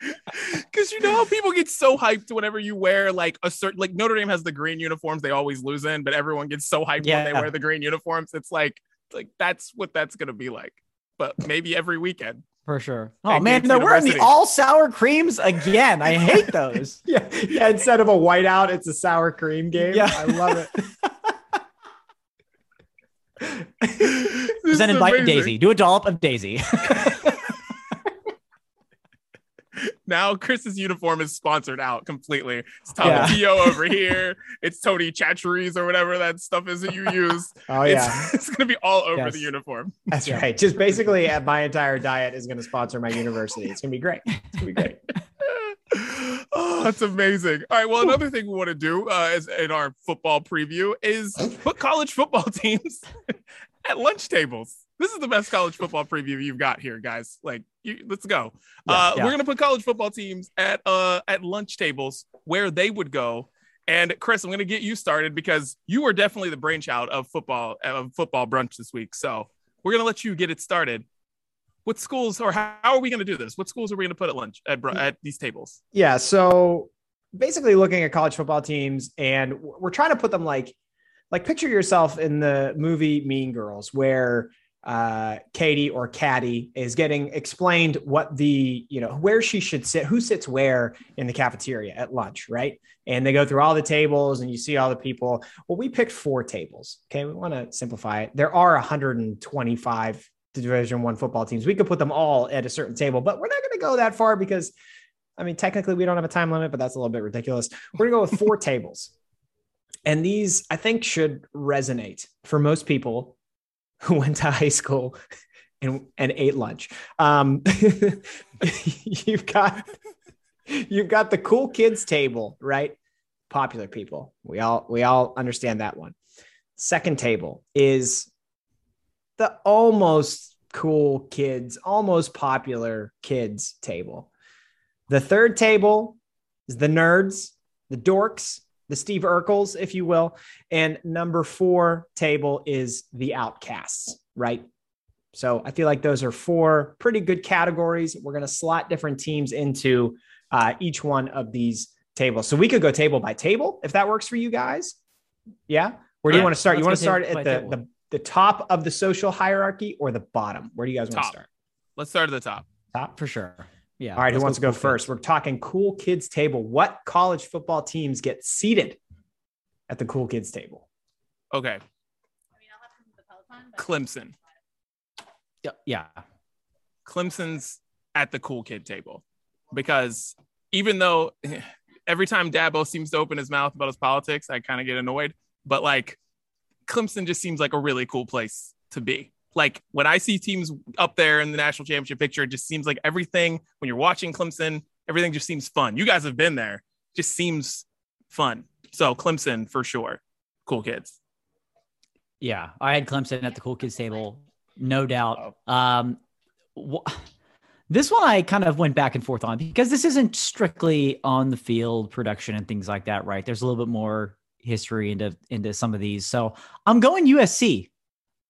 Because you know how people get so hyped whenever you wear like a certain like Notre Dame has the green uniforms they always lose in, but everyone gets so hyped when they wear the green uniforms. It's like like that's what that's gonna be like. But maybe every weekend. For sure. Oh And man, they're wearing the all sour creams again. I hate those. Yeah, yeah. Instead of a whiteout, it's a sour cream game. Yeah. I love it. Presented by. Daisy. Do a dollop of Daisy. Now Chris's uniform is sponsored out completely. It's Tom Yeah. Tio over here. It's Tony Chachere's or whatever that stuff is that you use. Oh it's, yeah, it's gonna be all over Yes. the uniform. that's Yeah. right. Just basically, uh, my entire diet is going to sponsor my university. It's going to be great. It's going to be great. oh, that's amazing. All right. Well, another thing we want to do uh, is in our football preview is put college football teams at lunch tables. This is the best college football preview you've got here, guys. Like, you, let's go. uh, yeah. We're gonna put college football teams at uh at lunch tables where they would go. And Chris, I'm gonna get you started because you are definitely the brainchild of football of football brunch this week. So we're gonna let you get it started. What schools or how, how are we gonna do this? What schools are we gonna put at lunch at at these tables? Yeah. So basically, looking at college football teams, and we're trying to put them like, like picture yourself in the movie Mean Girls, where uh, Katie or Caddy is getting explained what the you know where she should sit, who sits where in the cafeteria at lunch, right? And they go through all the tables, and you see all the people. Well, we picked four tables. Okay, we want to simplify it. There are 125 Division One football teams. We could put them all at a certain table, but we're not going to go that far because I mean, technically, we don't have a time limit, but that's a little bit ridiculous. We're gonna go with four tables, and these I think should resonate for most people who went to high school and and ate lunch. Um, you've got you've got the cool kids table, right? Popular people. We all we all understand that one. Second table is the almost cool kids, almost popular kids table. The third table is the nerds, the dorks, the Steve Urkels, if you will. And number four table is the outcasts, right? So I feel like those are four pretty good categories. We're going to slot different teams into uh, each one of these tables. So we could go table by table if that works for you guys. Yeah. Where do you want to start? You want to start at the, the the top of the social hierarchy or the bottom? Where do you guys want to start? Let's start at the top. Top. For sure. Yeah. All right, who wants to go cool first? kids. We're talking cool kids table. What college football teams get seated at the cool kids table? Okay. I mean, Peloton, Clemson. Yeah, Yeah. Clemson's at the cool kid table because even though every time Dabo seems to open his mouth about his politics, I kind of get annoyed. But like Clemson just seems like a really cool place to be. Like when I see teams up there in the national championship picture, it just seems like everything when you're watching Clemson, everything just seems fun. You guys have been there, just seems fun. So Clemson for sure, cool kids. Yeah, I had Clemson at the cool kids table, no doubt. Um, wh- this one I kind of went back and forth on because this isn't strictly on the field production and things like that, right? There's a little bit more history into into some of these. So I'm going USC.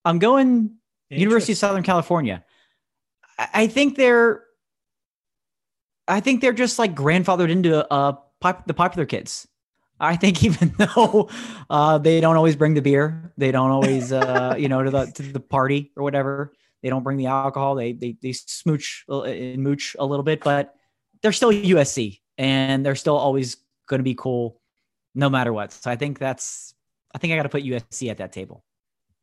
I'm going University of Southern California. I think they're, I think they're just like grandfathered into uh pop, the popular kids. I think even though uh, they don't always bring the beer, they don't always uh, you know to the to the party or whatever. They don't bring the alcohol. They they they smooch and mooch a little bit, but they're still USC and they're still always going to be cool, no matter what. So I think that's I think I got to put USC at that table.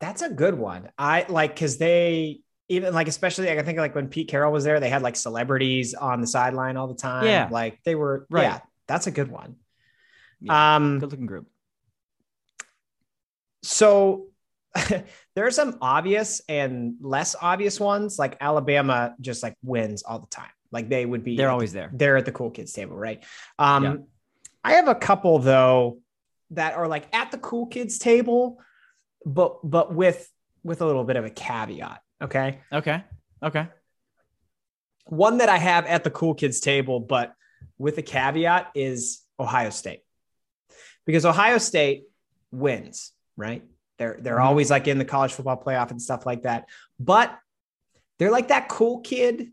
That's a good one. I like because they even like especially like, I think like when Pete Carroll was there, they had like celebrities on the sideline all the time. Yeah. like they were Right. Yeah, that's a good one. Yeah, Um, Good looking group. so there are some obvious and less obvious ones. Like Alabama just like wins all the time. Like they would be. They're always there. they're at the cool kids table, right? Um, Yeah. I have a couple though that are like at the cool kids table, but but with with a little bit of a caveat. Okay, Okay. Okay. one that I have at the cool kids table, but with a caveat is Ohio State, because Ohio State wins, right? They're they're Mhm. always like in the college football playoff and stuff like that, but they're like that cool kid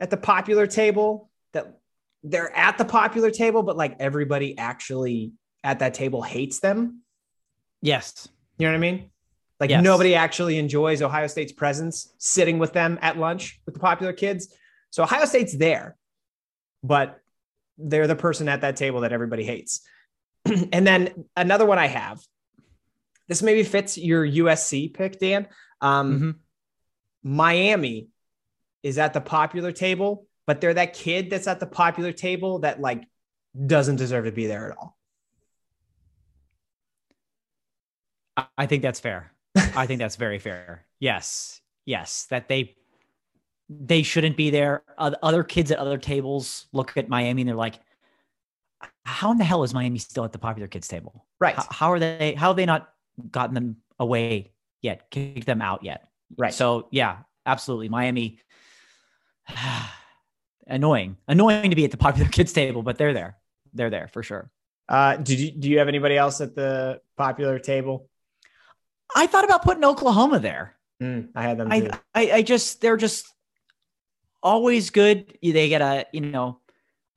at the popular table that they're at the popular table, but like everybody actually at that table hates them. Yes. You know what I mean? Like Yes. nobody actually enjoys Ohio State's presence sitting with them at lunch with the popular kids. So Ohio State's there, but they're the person at that table that everybody hates. and then another one I have. This maybe fits your USC pick, Dan. Um, Mhm. Miami is at the popular table, but they're that kid that's at the popular table that like doesn't deserve to be there at all. I- think that's fair. I think that's very fair. Yes. Yes. That they they shouldn't be there. Other kids at other tables look at Miami and they're like, how in the hell is Miami still at the popular kids table? Right. How, how are they how have they not gotten them away yet, kicked them out yet? Right. So yeah, absolutely. Miami annoying. Annoying to be at the popular kids table, but they're there. They're there for sure. Uh, did you do you have anybody else at the popular table? I thought about putting Oklahoma there. Mm, I had them. Too. I, I I just they're just always good. They get a you know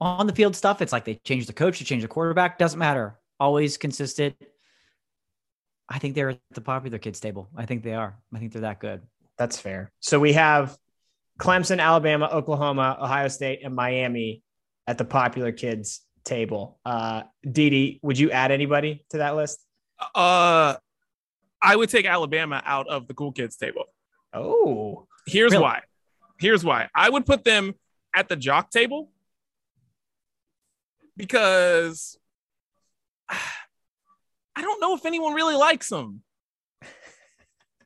on the field stuff. It's like they change the coach, they change the quarterback. Doesn't matter. Always consistent. I think they're at the popular kids table. I think they are. I think they're that good. That's fair. So we have Clemson, Alabama, Oklahoma, Ohio State, and Miami at the popular kids table. Uh, Didi, would you add anybody to that list? Uh, I would take Alabama out of the cool kids table. Oh, Here's Really? why. Here's why. I would put them at the jock table because I don't know if anyone really likes them.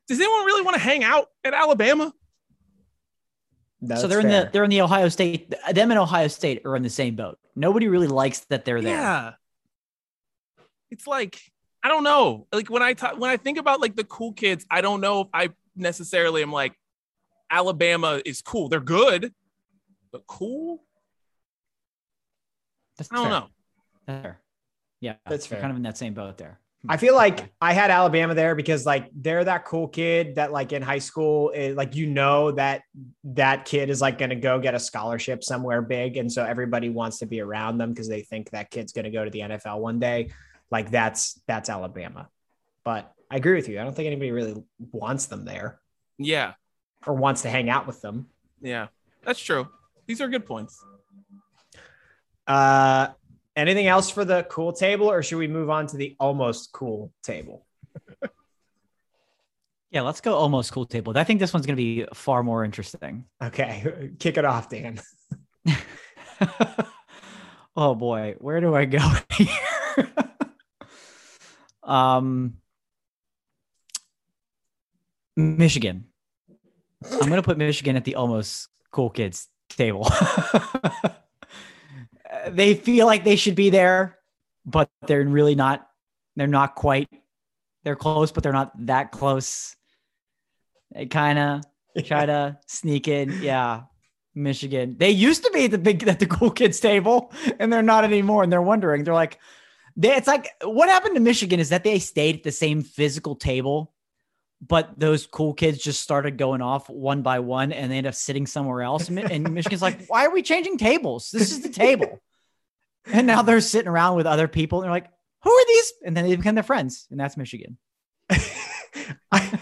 Does anyone really want to hang out at Alabama? that's so they're in the they're in the Ohio State. Them and Ohio State are in the same boat. Nobody really likes that they're there. Yeah. It's like I don't know. Like when I talk when I think about like the cool kids, I don't know if I necessarily am like Alabama is cool. They're good, but cool. That's I don't fair. know. That's fair. Yeah, That's fair. kind of in that same boat there. Hmm. I feel like I had Alabama there because like they're that cool kid that like in high school, it, like you know that that kid is like going to go get a scholarship somewhere big, and so everybody wants to be around them because they think that kid's going to go to the NFL one day. Like that's that's Alabama, but I agree with you. I don't think anybody really wants them there Yeah. or wants to hang out with them. Yeah. That's true. These are good points. Uh, anything else for the cool table, or should we move on to the almost cool table? Yeah, let's go almost cool table. I think this one's going to be far more interesting. Okay, kick it off, Dan. oh boy, where do I go here? Um, Michigan. I'm gonna put Michigan at the almost cool kids table. they feel like they should be there, but they're really not. They're not quite. They're close, but they're not that close. They kind of try to sneak in. Yeah, Michigan. They used to be at the big at the cool kids table, and they're not anymore. And they're wondering. They're like, they, it's like what happened to Michigan is that they stayed at the same physical table, but those cool kids just started going off one by one, and they end up sitting somewhere else. And Michigan's like, why are we changing tables? This is the table. And now they're sitting around with other people, and they're like, who are these? And then they become their friends, and that's Michigan. I,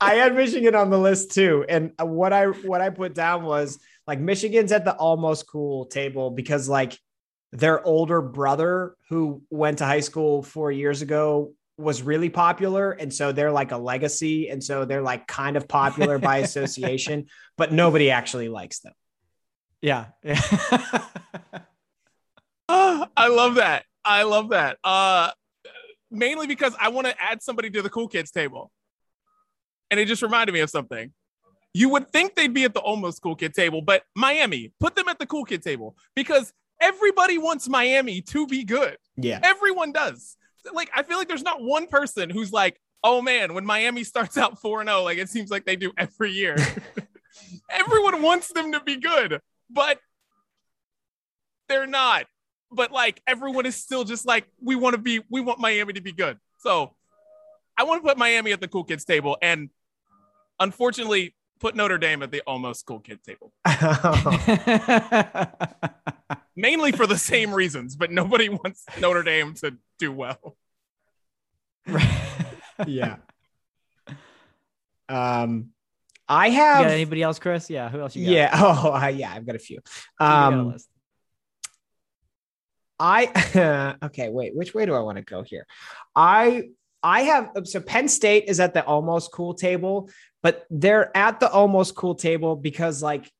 I had Michigan on the list too, and what I what I put down was like Michigan's at the almost cool table because like their older brother who went to high school four years ago was really popular and so they're like a legacy and so they're like kind of popular by association but nobody actually likes them Yeah. Ah, I love that. I love that. Uh, mainly because I want to add somebody to the cool kids table, and it just reminded me of something. You would think they'd be at the almost cool kid table, but Miami, put them at the cool kid table because everybody wants Miami to be good. yeah Everyone does. Like, I feel like there's not one person who's like, oh man, when Miami starts out 4 0, like it seems like they do every year. Everyone wants them to be good, but they're not. But like, everyone is still just like, we want to be, we want Miami to be good. So I want to put Miami at the cool kids table and unfortunately put Notre Dame at the almost cool kids table. Mainly for the same reasons, but nobody wants Notre Dame to do well. yeah um i You have got anybody else, Chris? Yeah. Who else you got? yeah oh uh, yeah i've got a few You got a um. I okay, wait, which way do I want to go here? I I have so Penn State is at the almost cool table, but they're at the almost cool table because like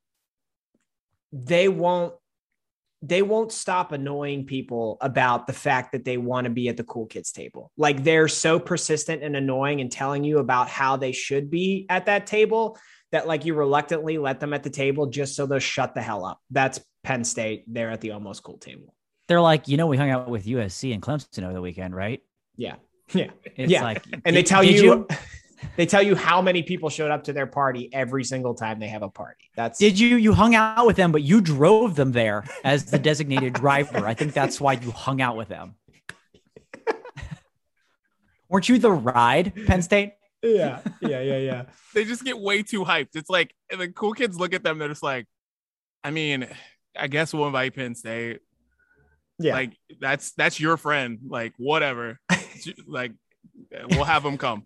they won't they won't stop annoying people about the fact that they want to be at the cool kids table. Like they're so persistent and annoying and telling you about how they should be at that table that like you reluctantly let them at the table just so they'll shut the hell up. That's Penn State. They're at the almost cool table. They're like, you know, we hung out with USC and Clemson over the weekend, right? Yeah. Yeah. It's Yeah. like, and they tell did you, they tell you how many people showed up to their party every single time they have a party. That's Did you you hung out with them, but you drove them there as the designated driver? I think that's why you hung out with them. Weren't you the ride, Penn State? yeah, yeah, yeah, yeah. They just get way too hyped. It's like the cool kids look at them, they're just like, I mean, I guess we'll invite Penn State. Yeah. Like that's that's your friend. Like whatever. like we'll have them come.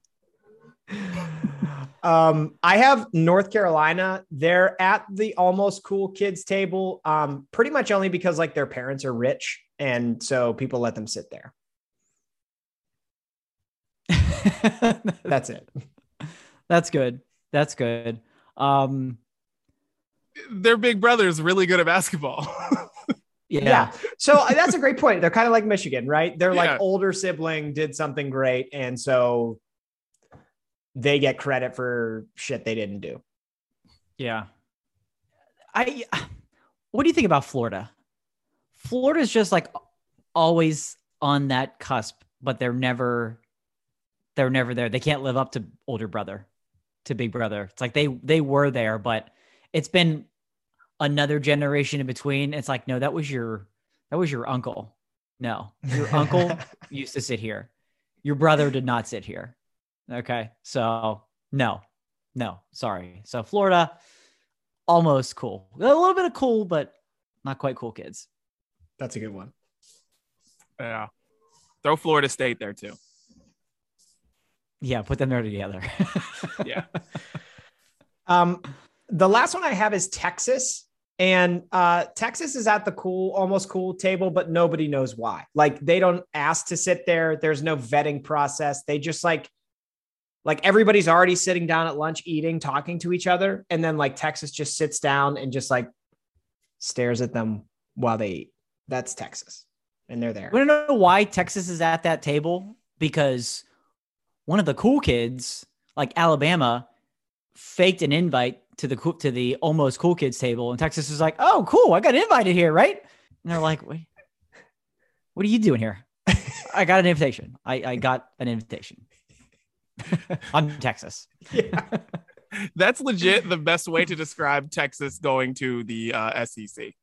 um, I have North Carolina. They're at the almost cool kids table, um, pretty much only because like their parents are rich, and so people let them sit there. That's it. That's good. That's good. Um, Their big brother is really good at basketball. yeah. Yeah. So uh, that's a great point. They're kind of like Michigan, right? They're Yeah. like older sibling did something great, and so they get credit for shit they didn't do. Yeah. I what do you think about Florida? Florida's just like always on that cusp, but they're never they're never there. They can't live up to older brother, to big brother. It's like they they were there, but it's been another generation in between. It's like, no, that was your that was your uncle. No. Your uncle used to sit here. Your brother did not sit here. Okay. So no, no, sorry. So Florida, almost cool. A little bit of cool, but not quite cool kids. That's a good one. yeah. Throw Florida State there too. Yeah, put them there together. Yeah. Um, the last one I have is Texas. And uh, Texas is at the cool, almost cool table, but nobody knows why. Like they don't ask to sit there. There's no vetting process. They just like, like everybody's already sitting down at lunch, eating, talking to each other, and then like Texas just sits down and just like stares at them while they eat. That's Texas, and they're there. we don't know why Texas is at that table because one of the cool kids, like Alabama, faked an invite to the to the almost cool kids table, and Texas is like, "Oh, cool, I got invited here, right?" And they're like, Wait, "What are you doing here?" I got an invitation. I, I got an invitation. I'm Texas. Yeah. That's legit the best way to describe Texas going to the uh, SEC.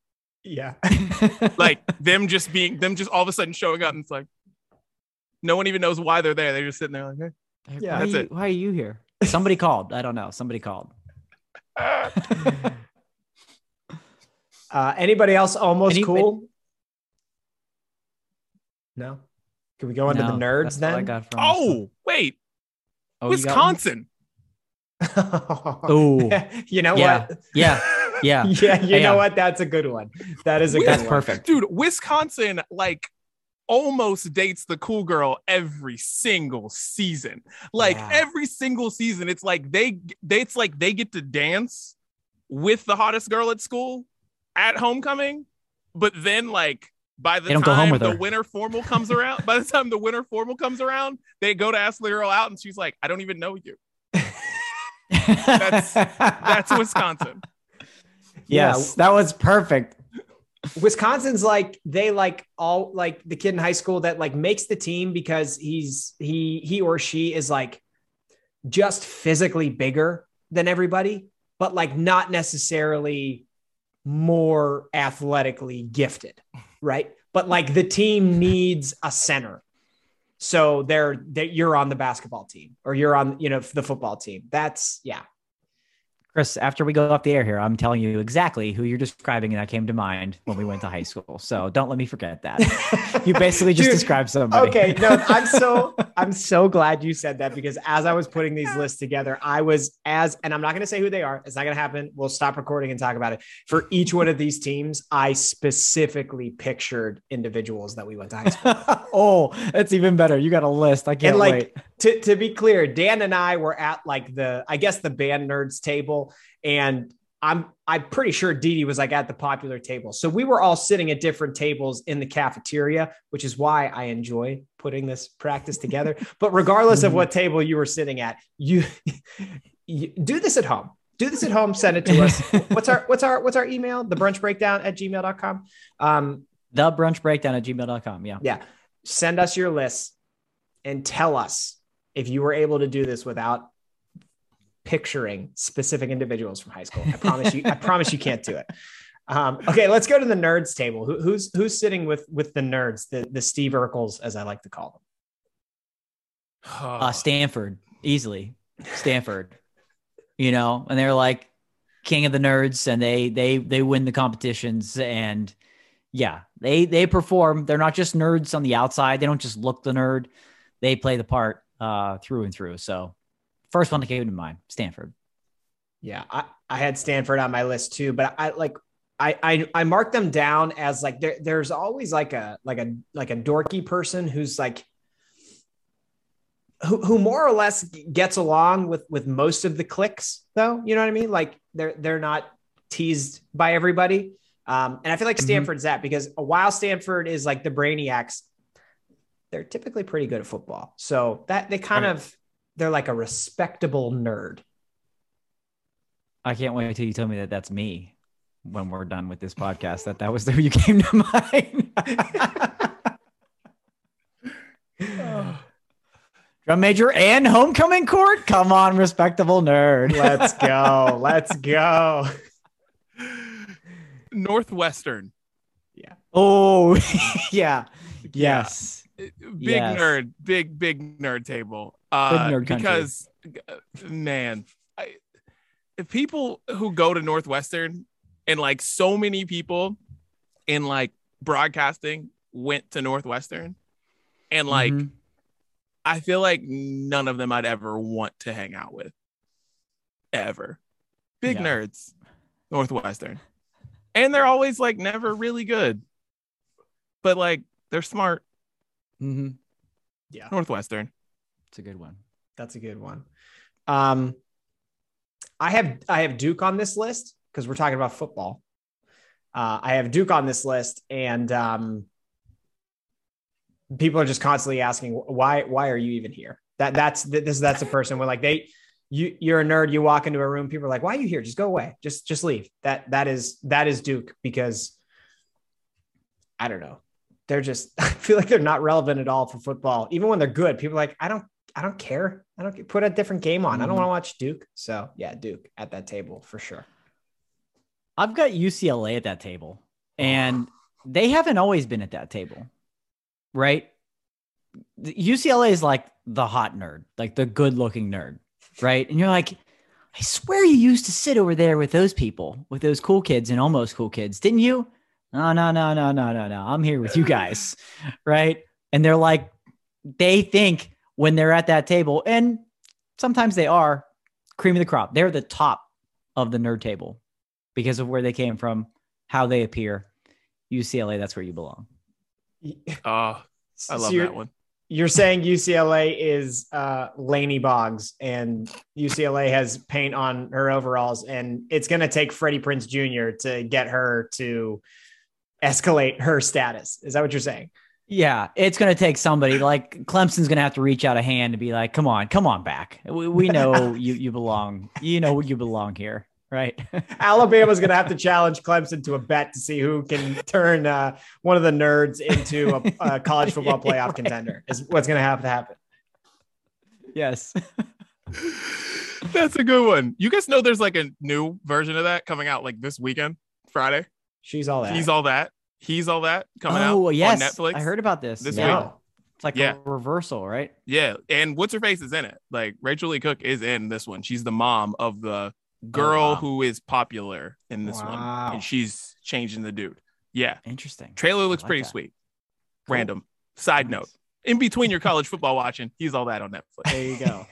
yeah. Like them just being them just all of a sudden showing up and it's like no one even knows why they're there. They're just sitting there like, hey. Yeah. That's are you, it. why are you here? Somebody called. I don't know. Somebody called. Uh, anybody else almost Anybody- cool? No. Can we go into the nerds that's all I then? Oh, wait. Oh, you got one? Wisconsin. oh, you know Yeah. what? Yeah. Yeah. yeah, you Yeah. know what? That's a good one. That is a good That's one. perfect. Dude, Wisconsin, like almost dates the cool girl every single season. Like Yeah. every single season, it's like they, they it's like they get to dance with the hottest girl at school at homecoming, but then like by the They don't go home time with the her. winter formal comes around, by the time the winter formal comes around, they go to ask the girl out, and she's like, "I don't even know you." That's- That's Wisconsin. yes, that was perfect. Wisconsin's like they like all like the kid in high school that like makes the team because he's he he or she is like just physically bigger than everybody, but like not necessarily more athletically gifted, right? But like the team needs a center. So they're, they you're on the basketball team or you're on, you know, the football team. That's yeah. Chris, after we go off the air here, I'm telling you exactly who you're describing, and that came to mind when we went to high school. So don't let me forget that. You basically just Dude, described somebody. Okay, no, I'm so I'm so glad you said that because as I was putting these lists together, I was as and I'm not going to say who they are. It's not going to happen. We'll stop recording and talk about it. For each one of these teams, I specifically pictured individuals that we went to high school. oh, that's even better. You got a list. I can't and like wait. To, to be clear, Dan and I were at like the I guess the band nerds table, and I'm I'm pretty sure Didi was like at the popular table. So we were all sitting at different tables in the cafeteria, which is why I enjoy putting this practice together. but regardless of what table you were sitting at, you, you do this at home. Do this at home, send it to us. What's our what's our what's our email? The brunch breakdown at gmail.com. Um, The brunch breakdown at gmail.com. Yeah. yeah. Send us your list and tell us if you were able to do this without picturing specific individuals from high school. I promise you, I promise you can't do it. Um, okay, let's go to the nerds table. Who, who's who's sitting with with the nerds, the the Steve Urkels, as I like to call them? Uh, Stanford, easily. Stanford. You know, and they're like king of the nerds and they they they win the competitions and yeah, they they perform. They're not just nerds on the outside. They don't just look the nerd. They play the part uh through and through. So first one that came to mind, Stanford. Yeah, I, I had Stanford on my list too, but I like I I, I marked them down as like there, there's always like a like a like a dorky person who's like who, who more or less gets along with with most of the cliques though you know what i mean like they're they're not teased by everybody um, and i feel like Mhm. stanford's that because while stanford is like the brainiacs they're typically pretty good at football so that they kind Right. of they're like a respectable nerd I can't wait till you tell me that that's me when we're done with this podcast. That that was who you came to mind. Drum major and homecoming court. Come on, respectable nerd. let's go let's go Northwestern, Yeah. oh, yeah. Yes. Big Yes. nerd, big big nerd table. Uh, nerd because uh, man, I, people who go to Northwestern and like so many people in like broadcasting went to Northwestern, and like Mhm. I feel like none of them I'd ever want to hang out with, ever. Big Yeah. nerds, Northwestern, and they're always like never really good, but like they're smart. Mhm. yeah Northwestern. It's a good one. That's a good one. Um, I have I have Duke on this list because we're talking about football. Uh, I have Duke on this list, and um, people are just constantly asking why why are you even here? That that's this that's a person where like they you you're a nerd. You walk into a room, people are like, why are you here? Just go away. Just just leave. That that is that is Duke because I don't know. They're just I feel like they're not relevant at all for football. Even when they're good, people are like, I don't I don't care. I don't put a different game on. I don't Mhm. want to watch Duke. So yeah, Duke at that table for sure. I've got UCLA at that table, and they haven't always been at that table, right? UCLA is like the hot nerd, like the good looking nerd, right? And you're like, I swear you used to sit over there with those people, with those cool kids and almost cool kids, didn't you? No, no, no, no, no, no, no. I'm here with you guys, right? And they're like, they think when they're at that table, and sometimes they are cream of the crop. They're the top of the nerd table because of where they came from, how they appear. UCLA, that's where you belong. Uh I love So that one. You're saying UCLA is uh, Laney Boggs, and UCLA has paint on her overalls, and it's going to take Freddie Prinze Jr. to get her to escalate her status. Is that what you're saying? Yeah, it's going to take somebody like Clemson's going to have to reach out a hand to be like, "Come on, come on back. We, we know you you belong. You know you belong here, right?" Alabama's going to have to challenge Clemson to a bet to see who can turn uh, one of the nerds into a, a college football playoff Yeah, right. contender. Is what's going to have to happen. yes. That's a good one. You guys know there's like a new version of that coming out like this weekend, Friday. She's all that. He's all that. He's all that coming out oh yes, on Netflix. I heard about this. this yeah. week. It's like Yeah. a reversal, right? Yeah, and what's her face is in it. Like Rachael Leigh Cook is in this one. She's the mom of the girl oh, wow. who is popular in this one, Wow. and she's changing the dude. Yeah, Interesting. trailer looks like pretty that. sweet. Cool. Random side Nice. note: in between your college football watching, he's all that on Netflix. There you go.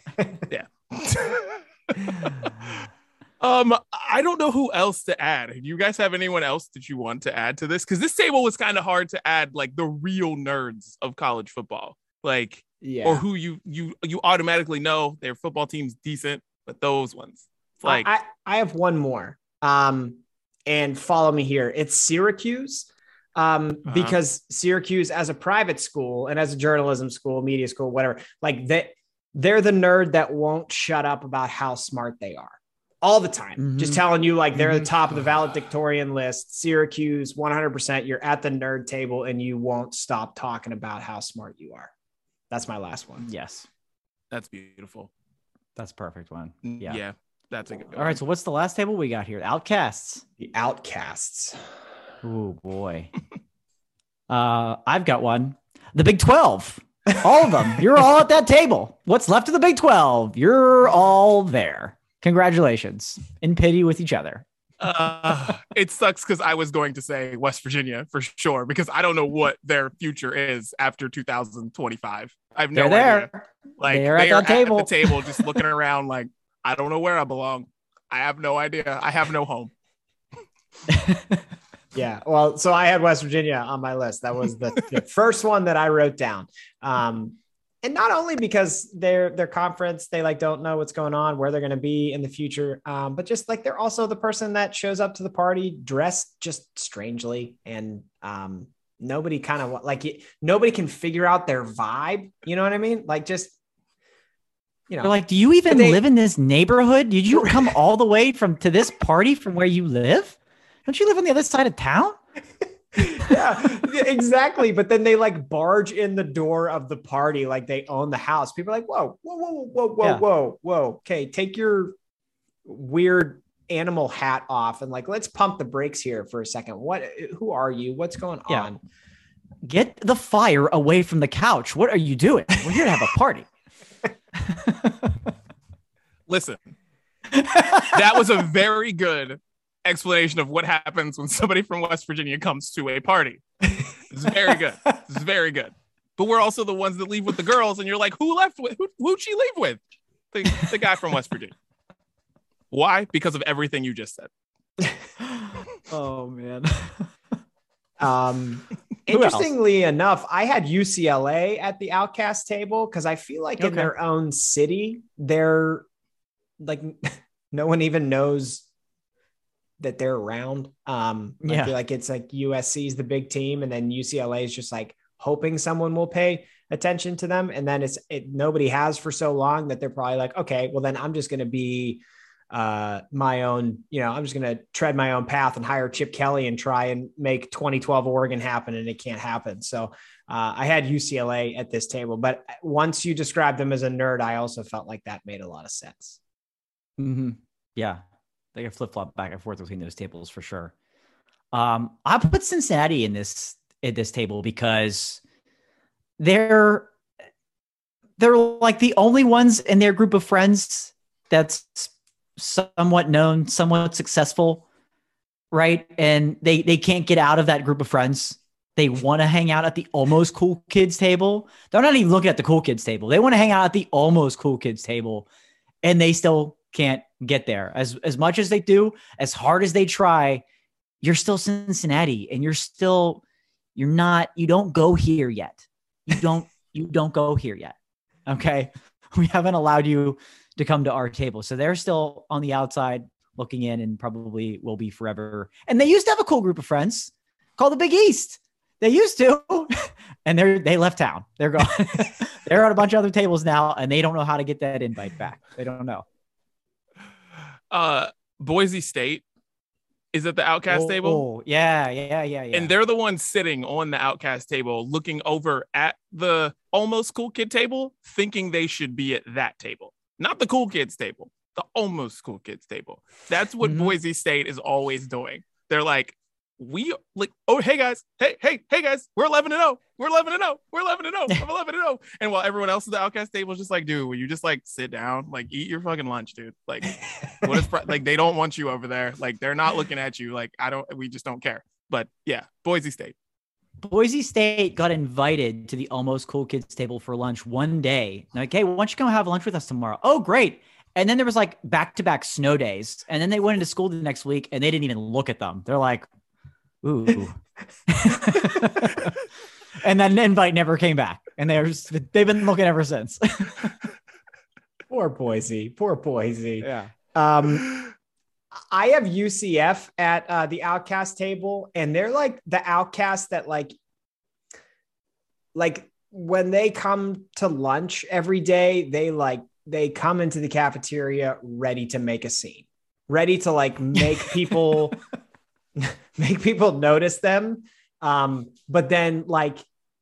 um, I don't know who else to add. Do you guys have anyone else that you want to add to this? Because this table was kind of hard to add, like the real nerds of college football, like yeah. or who you you you automatically know their football team's decent, but those ones, like I, I, I have one more. Um, and follow me here. It's Syracuse. Um, Uh-huh. because Syracuse as a private school and as a journalism school, media school, whatever, like that they're the nerd that won't shut up about how smart they are all the time. Just Mhm. telling you like they're Mhm. the top of the valedictorian list. Syracuse, 100%. You're at the nerd table and you won't stop talking about how smart you are. That's my last one. Yes, that's beautiful. that's a perfect one. Yeah, Yeah. that's a good. All right. So what's the last table we got here? Outcasts. The outcasts. Oh boy. uh, I've got one. The Big Twelve. All of them. You're all at that table. What's left of the Big Twelve? You're all there. Congratulations. In pity with each other. uh, it sucks because I was going to say West Virginia for sure because I don't know what their future is after 2025. I have no They're there. idea. Like They're at they are table. at the table, just looking around, like I don't know where I belong. I have no idea. I have no home. Yeah. Well, so I had West Virginia on my list. That was the, the first one that I wrote down. Um, and not only because they're their conference, they like don't know what's going on, where they're going to be in the future, um, but just like they're also the person that shows up to the party dressed just strangely, and um, nobody kind of like nobody can figure out their vibe. You know what I mean? Like just you know, They're like, do you even they- live in this neighborhood? Did you come all the way from to this party from where you live? Don't you live on the other side of town? yeah, yeah, exactly. But then they like barge in the door of the party like they own the house. People are like, whoa, whoa, whoa, whoa, whoa, Yeah. whoa, whoa. Okay, take your weird animal hat off and like let's pump the brakes here for a second. What who are you? What's going Yeah. on? Get the fire away from the couch. What are you doing? We're here to have a party. Listen, that was a very good explanation of what happens when somebody from West Virginia comes to a party. It's very good. It's very good. But we're also the ones that leave with the girls, and you're like, who left with who, who'd she leave with? The, the guy from West Virginia. Why? Because of everything you just said. oh man. Um Who else? interestingly enough, I had UCLA at the outcast table because I feel like in their own city, they're like no one even knows that they're around. Um, I Yeah. feel like it's like USC is the big team, and then UCLA is just like hoping someone will pay attention to them, and then it's it nobody has for so long that they're probably like, okay, well then I'm just going to be uh my own you know i'm just going to tread my own path and hire chip kelly and try and make 2012 oregon happen and it can't happen. So uh, i had ucla at this table but once you described them as a nerd i also felt like that made a lot of sense. Hmm Yeah, they flip flop back and forth between those tables for sure. Um, I put Cincinnati in this at this table because they're they're like the only ones in their group of friends that's somewhat known, somewhat successful, right? And they they can't get out of that group of friends. They want to hang out at the almost cool kids table. They're not even looking at the cool kids table. They want to hang out at the almost cool kids table, and they still can't get there. As as much as they do, as hard as they try, you're still Cincinnati, and you're still you're not. You don't go here yet. you don't you don't go here yet. Okay. We haven't allowed you to come to our table. So they're still on the outside looking in and probably will be forever. And they used to have a cool group of friends called the Big East. They used to, and they're they left town. They're gone. they're on a bunch of other tables now, and they don't know how to get that invite back. They don't know. Uh, Boise State is at the outcast Oh, table. oh, yeah, yeah, yeah, yeah. And they're the ones sitting on the outcast table, looking over at the almost cool kid table, thinking they should be at that table, not the cool kids table, the almost cool kids table. That's what Mhm. Boise State is always doing. They're like, we like, oh, hey guys, hey, hey, hey guys, we're 11 and 0, we're 11 and 0, we're 11 and 0, I'm 11 and 0. And while everyone else at the outcast table is just like, dude, will you just like sit down, like eat your fucking lunch, dude? Like, what is pro- like they don't want you over there. Like they're not looking at you. Like I don't. We just don't care. But yeah, Boise State. Boise State got invited to the almost cool kids table for lunch one day. They're like, hey, why don't you come have lunch with us tomorrow? Oh, great. And then there was like back to back snow days. And then they went into school the next week and they didn't even look at them. They're like, ooh. and then invite never came back. And they're just, they've been looking ever since. Poor Boise. Poor Boise. yeah. Um, I have UCF at uh, the outcast table, and they're like the outcast that like, like when they come to lunch every day, they like they come into the cafeteria ready to make a scene, ready to like make people make people notice them. Um, but then like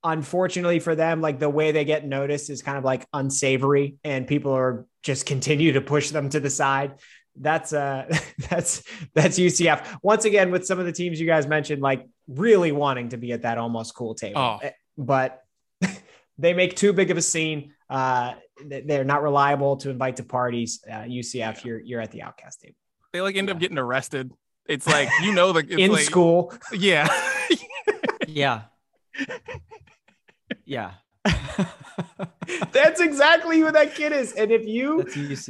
unfortunately for them, like the way they get noticed is kind of like unsavory, and people are just continue to push them to the side. That's uh that's that's UCF. Once again, with some of the teams you guys mentioned, like really wanting to be at that almost cool table. Oh. Eh, But they make too big of a scene. Uh they- they're not reliable to invite to parties. Uh, UCF, you're you're at the outcast table. They like end up getting arrested. It's like you know the it's In like, school. Yeah. Yeah. Yeah. That's exactly who that kid is. And if you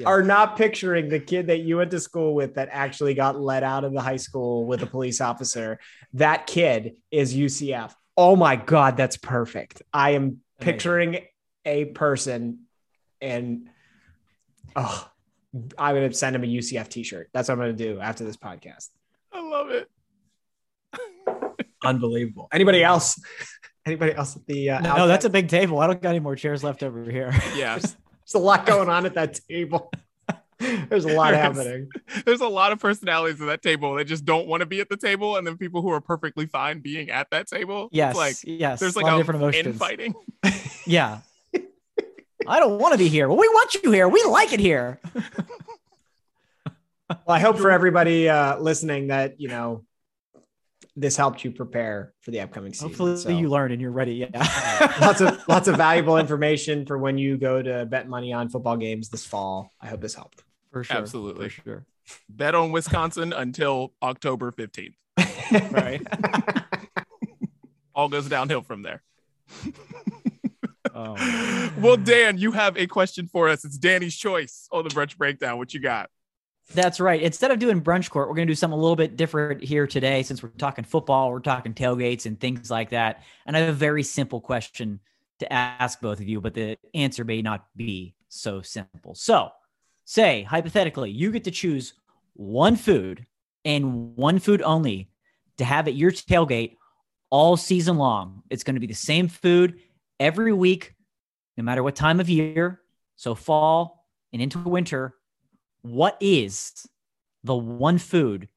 are not picturing the kid that you went to school with that actually got let out of the high school with a police officer, that kid is UCF. Oh my God, that's perfect. I am Amazing. picturing a person and oh, I'm going to send him a UCF t shirt. That's what I'm going to do after this podcast. I love it. Unbelievable. Anybody else? Anybody else at the uh, no, that's a big table. I don't got any more chairs left over here. Yeah. there's a lot going on at that table. There's a lot There is. happening. There's a lot of personalities at that table that just don't want to be at the table, and then people who are perfectly fine being at that table. Yes. It's like yes. there's a like lot a of different emotions. infighting. Yeah. I don't want to be here. Well, we want you here. We like it here. Well, I hope for everybody uh, listening that you know this helped you prepare for the upcoming season. Hopefully So, you learned and you're ready. Yeah. lots of lots of valuable information for when you go to bet money on football games this fall. I hope this helped. for sure. Absolutely. For sure. Bet on Wisconsin until October 15th. Right. All goes downhill from there. Oh. well, Dan, you have a question for us. It's Danny's choice on the brunch breakdown. What you got? That's right. Instead of doing brunch court, we're going to do something a little bit different here today since we're talking football, we're talking tailgates and things like that. And I have a very simple question to ask both of you, but the answer may not be so simple. So, say hypothetically, you get to choose one food and one food only to have at your tailgate all season long. It's going to be the same food every week, no matter what time of year. So, fall and into winter. What is the one food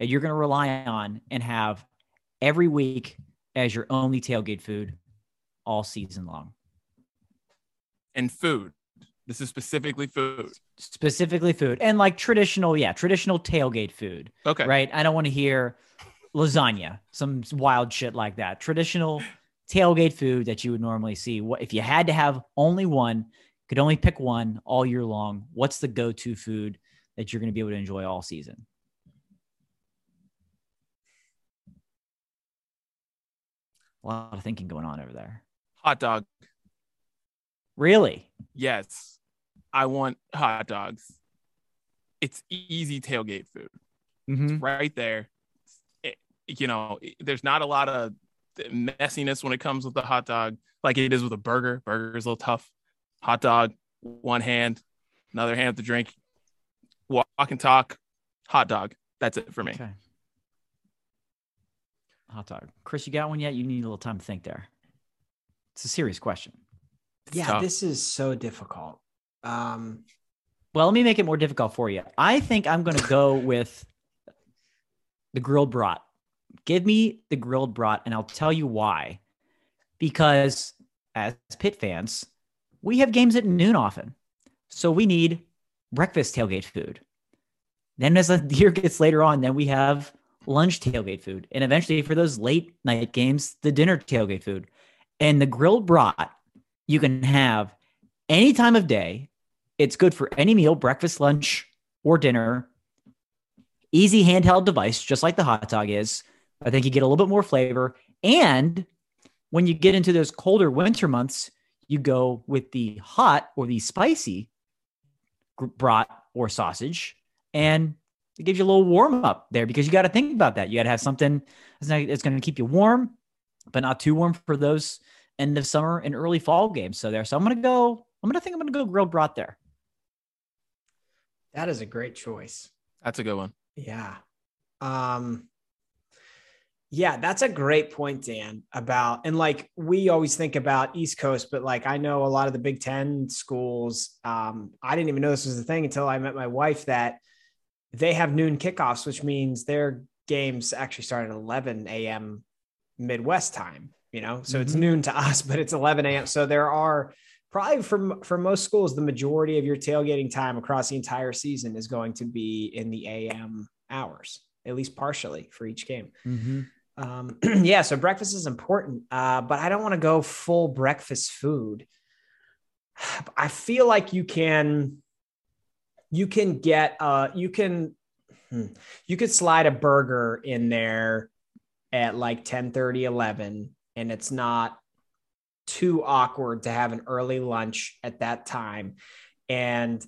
that you're going to rely on and have every week as your only tailgate food all season long? And food. This is specifically food. Specifically, food and like traditional, yeah, traditional tailgate food. Okay. right? I don't want to hear lasagna, some wild shit like that. Traditional tailgate food that you would normally see. What if you had to have only one, could only pick one all year long? What's the go-to food that you're going to be able to enjoy all season? A lot of thinking going on over there. Hot dog. Really? Yes. I want hot dogs. It's easy tailgate food. Mm-hmm. right there. It- you know, it- there's not a lot of messiness when it comes with the hot dog, like it is with a burger. Burger is a little tough. Hot dog, one hand, another hand to drink. Walk and talk, hot dog. That's it for me. Okay. Hot dog. Chris, you got one yet? You need a little time to think there. It's a serious question. It's yeah, tough. this is so difficult. Um, Well, let me make it more difficult for you. I think I'm going to go with the grilled brat. Give me the grilled brat, and I'll tell you why. Because as Pitt fans, we have games at noon often. So we need breakfast tailgate food. Then, as the year gets later on, then we have lunch tailgate food. And eventually, for those late night games, the dinner tailgate food. And the grilled brat, you can have any time of day. It's good for any meal, breakfast, lunch, or dinner. Easy handheld device, just like the hot dog is. I think you get a little bit more flavor. And when you get into those colder winter months, you go with the hot or the spicy gr- brat or sausage, and it gives you a little warm up there because you got to think about that. You got to have something that's, that's going to keep you warm, but not too warm for those end of summer and early fall games. So there. So I'm going to go. I'm going to think I'm going to go grilled brat there. that is a great choice. That's a good one. Yeah. Um yeah, that's a great point, Dan, about and like we always think about East Coast, but like I know a lot of the Big Ten schools. Um, I didn't even know this was a thing until I met my wife that they have noon kickoffs, which means their games actually start at 11 a.m. Midwest time, you know, so it's Mhm. noon to us, but it's 11 a.m. So there are probably for, for most schools, the majority of your tailgating time across the entire season is going to be in the AM hours, at least partially for each game. Um, yeah, so breakfast is important, uh, but I don't want to go full breakfast food. I feel like you can, you can get, uh, you can, hmm, you could slide a burger in there at like 10 30, 11, and it's not too awkward to have an early lunch at that time. And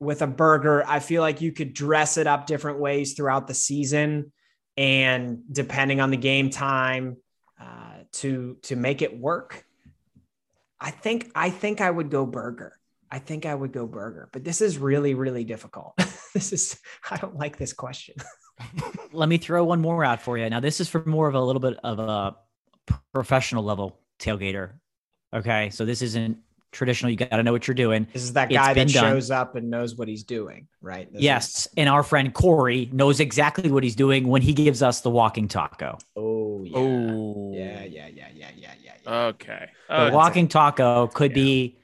with a burger, I feel like you could dress it up different ways throughout the season and depending on the game time uh, to to make it work. I think I think I would go burger. I think I would go burger, but this is really really difficult. this is I don't like this question. Let me throw one more out for you. Now, this is for more of a little bit of a professional level tailgater. Okay. So this isn't traditional. You got to know what you're doing. This is that guy that been done. shows up and knows what he's doing, right? This yes. is- And our friend Corey knows exactly what he's doing when he gives us the walking taco. oh yeah. Oh, Yeah, yeah, yeah, yeah, yeah, yeah. yeah. Okay. The oh, Okay. walking taco could Yeah. be,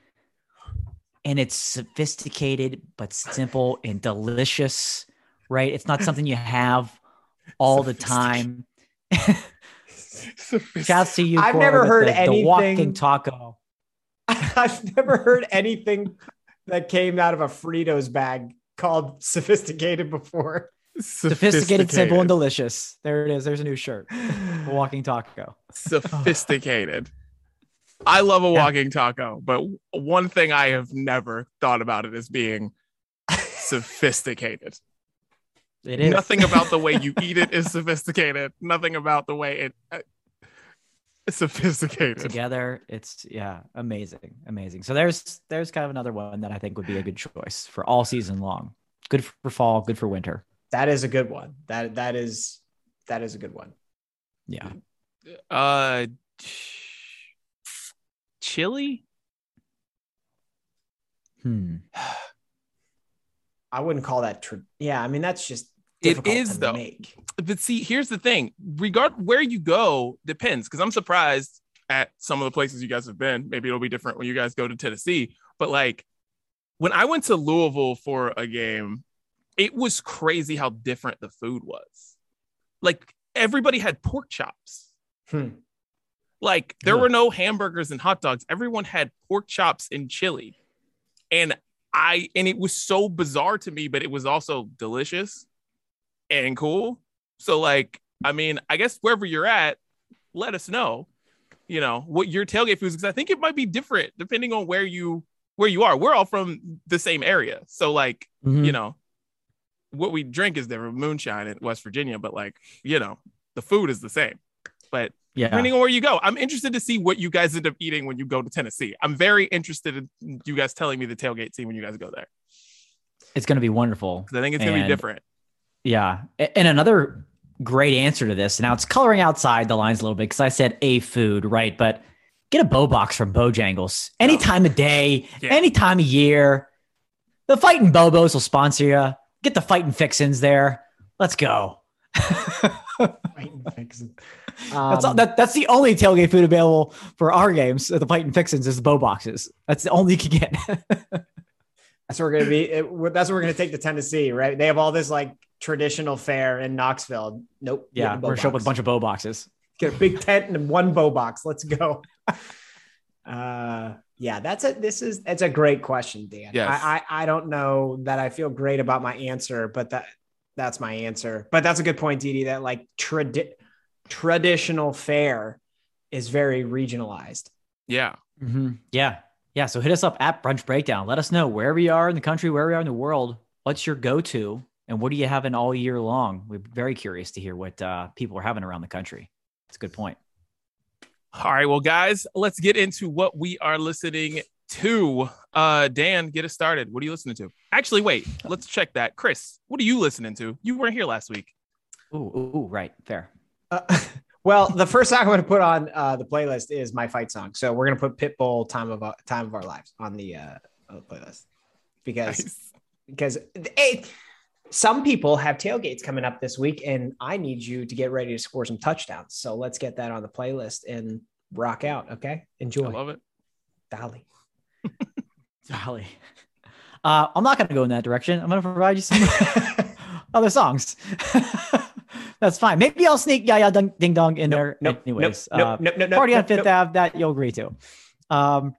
and it's sophisticated but simple and delicious, right? It's not something you have all the time. Shouts to you. I've Corey, never heard the, the anything- walking taco. I've never heard anything that came out of a Fritos bag called sophisticated before. Sophisticated, simple, and delicious. There it is. There's a new shirt. The walking taco. sophisticated. I love a Yeah. walking taco, but one thing I have never thought about it as being sophisticated. It is. Nothing about the way you eat it is sophisticated. Nothing about the way it uh, it's sophisticated. together. It's yeah, amazing, amazing. So there's there's kind of another one that I think would be a good choice for all season long. Good for fall, good for winter. That is a good one. That that is that is a good one. Yeah. Uh, ch- chili. Hmm. I wouldn't call that. Tr- yeah, I mean that's just It is, though. Make. But see, here's the thing: regard where you go depends. Because I'm surprised at some of the places you guys have been. Maybe it'll be different when you guys go to Tennessee. But like when I went to Louisville for a game, it was crazy how different the food was. Like everybody had pork chops. Hmm. Like there Ugh. were no hamburgers and hot dogs. Everyone had pork chops and chili. And I and it was so bizarre to me, but it was also delicious and cool. So like, I mean, I guess wherever you're at, let us know, you know, what your tailgate food is because I think it might be different depending on where you where you are. We're all from the same area. So like, Mhm. you know, what we drink is different moonshine in West Virginia, but like, you know, the food is the same. But Yeah. depending on where you go. I'm interested to see what you guys end up eating when you go to Tennessee. I'm very interested in you guys telling me the tailgate scene when you guys go there. It's going to be wonderful. I think it's gonna be different. Yeah. And another great answer to this. Now it's coloring outside the lines a little bit because I said a food, right? But get a Bo Box from Bojangles any time of day, Yeah. any time of year. The fighting Bobos will sponsor you. Get the fighting fixins there. Let's go. That's, all, Um, that, that's the only tailgate food available for our games at the fighting fixins is the Bo Boxes. That's the only you can get. That's where we're gonna be. It, that's where we're gonna take to Tennessee, right? They have all this like traditional fair in Knoxville. Nope. yeah, we're a show up with a bunch of Bo Boxes. Get a big tent and one Bo Box. Let's go. uh, yeah, that's a. This is. It's a great question, Dan. Yes. I, I I don't know that I feel great about my answer, but that that's my answer. But that's a good point, Didi. That like tradi- traditional fare is very regionalized. Yeah. hmm Yeah. Yeah. So hit us up at Brunch Breakdown. Let us know wherever you are in the country, wherever you are in the world, what's your go to and what are you having all year long? We're very curious to hear what uh, people are having around the country. That's a good point. All right, well, guys, let's get into what we are listening to. Uh, Dan, get us started. What are you listening to? Actually, wait, let's check that. Chris, what are you listening to? You weren't here last week. Ooh, ooh, ooh, right. Fair. Uh, well, the first song I'm going to put on uh, the playlist is my fight song. So we're going to put Pitbull "Time of Our- Time of Our Lives" on the, uh, on the playlist because Nice. because hey, some people have tailgates coming up this week, and I need you to get ready to score some touchdowns. So let's get that on the playlist and rock out. Okay, enjoy, I love it. Dolly. Dolly. Uh, I'm not going to go in that direction. I'm going to provide you some other songs. That's fine. Maybe I'll sneak Jaja Ding, Ding Dong in there. Nope, anyways, nope, Uh, nope, nope, nope, Party on Fifth nope. Ave that you'll agree to. Um,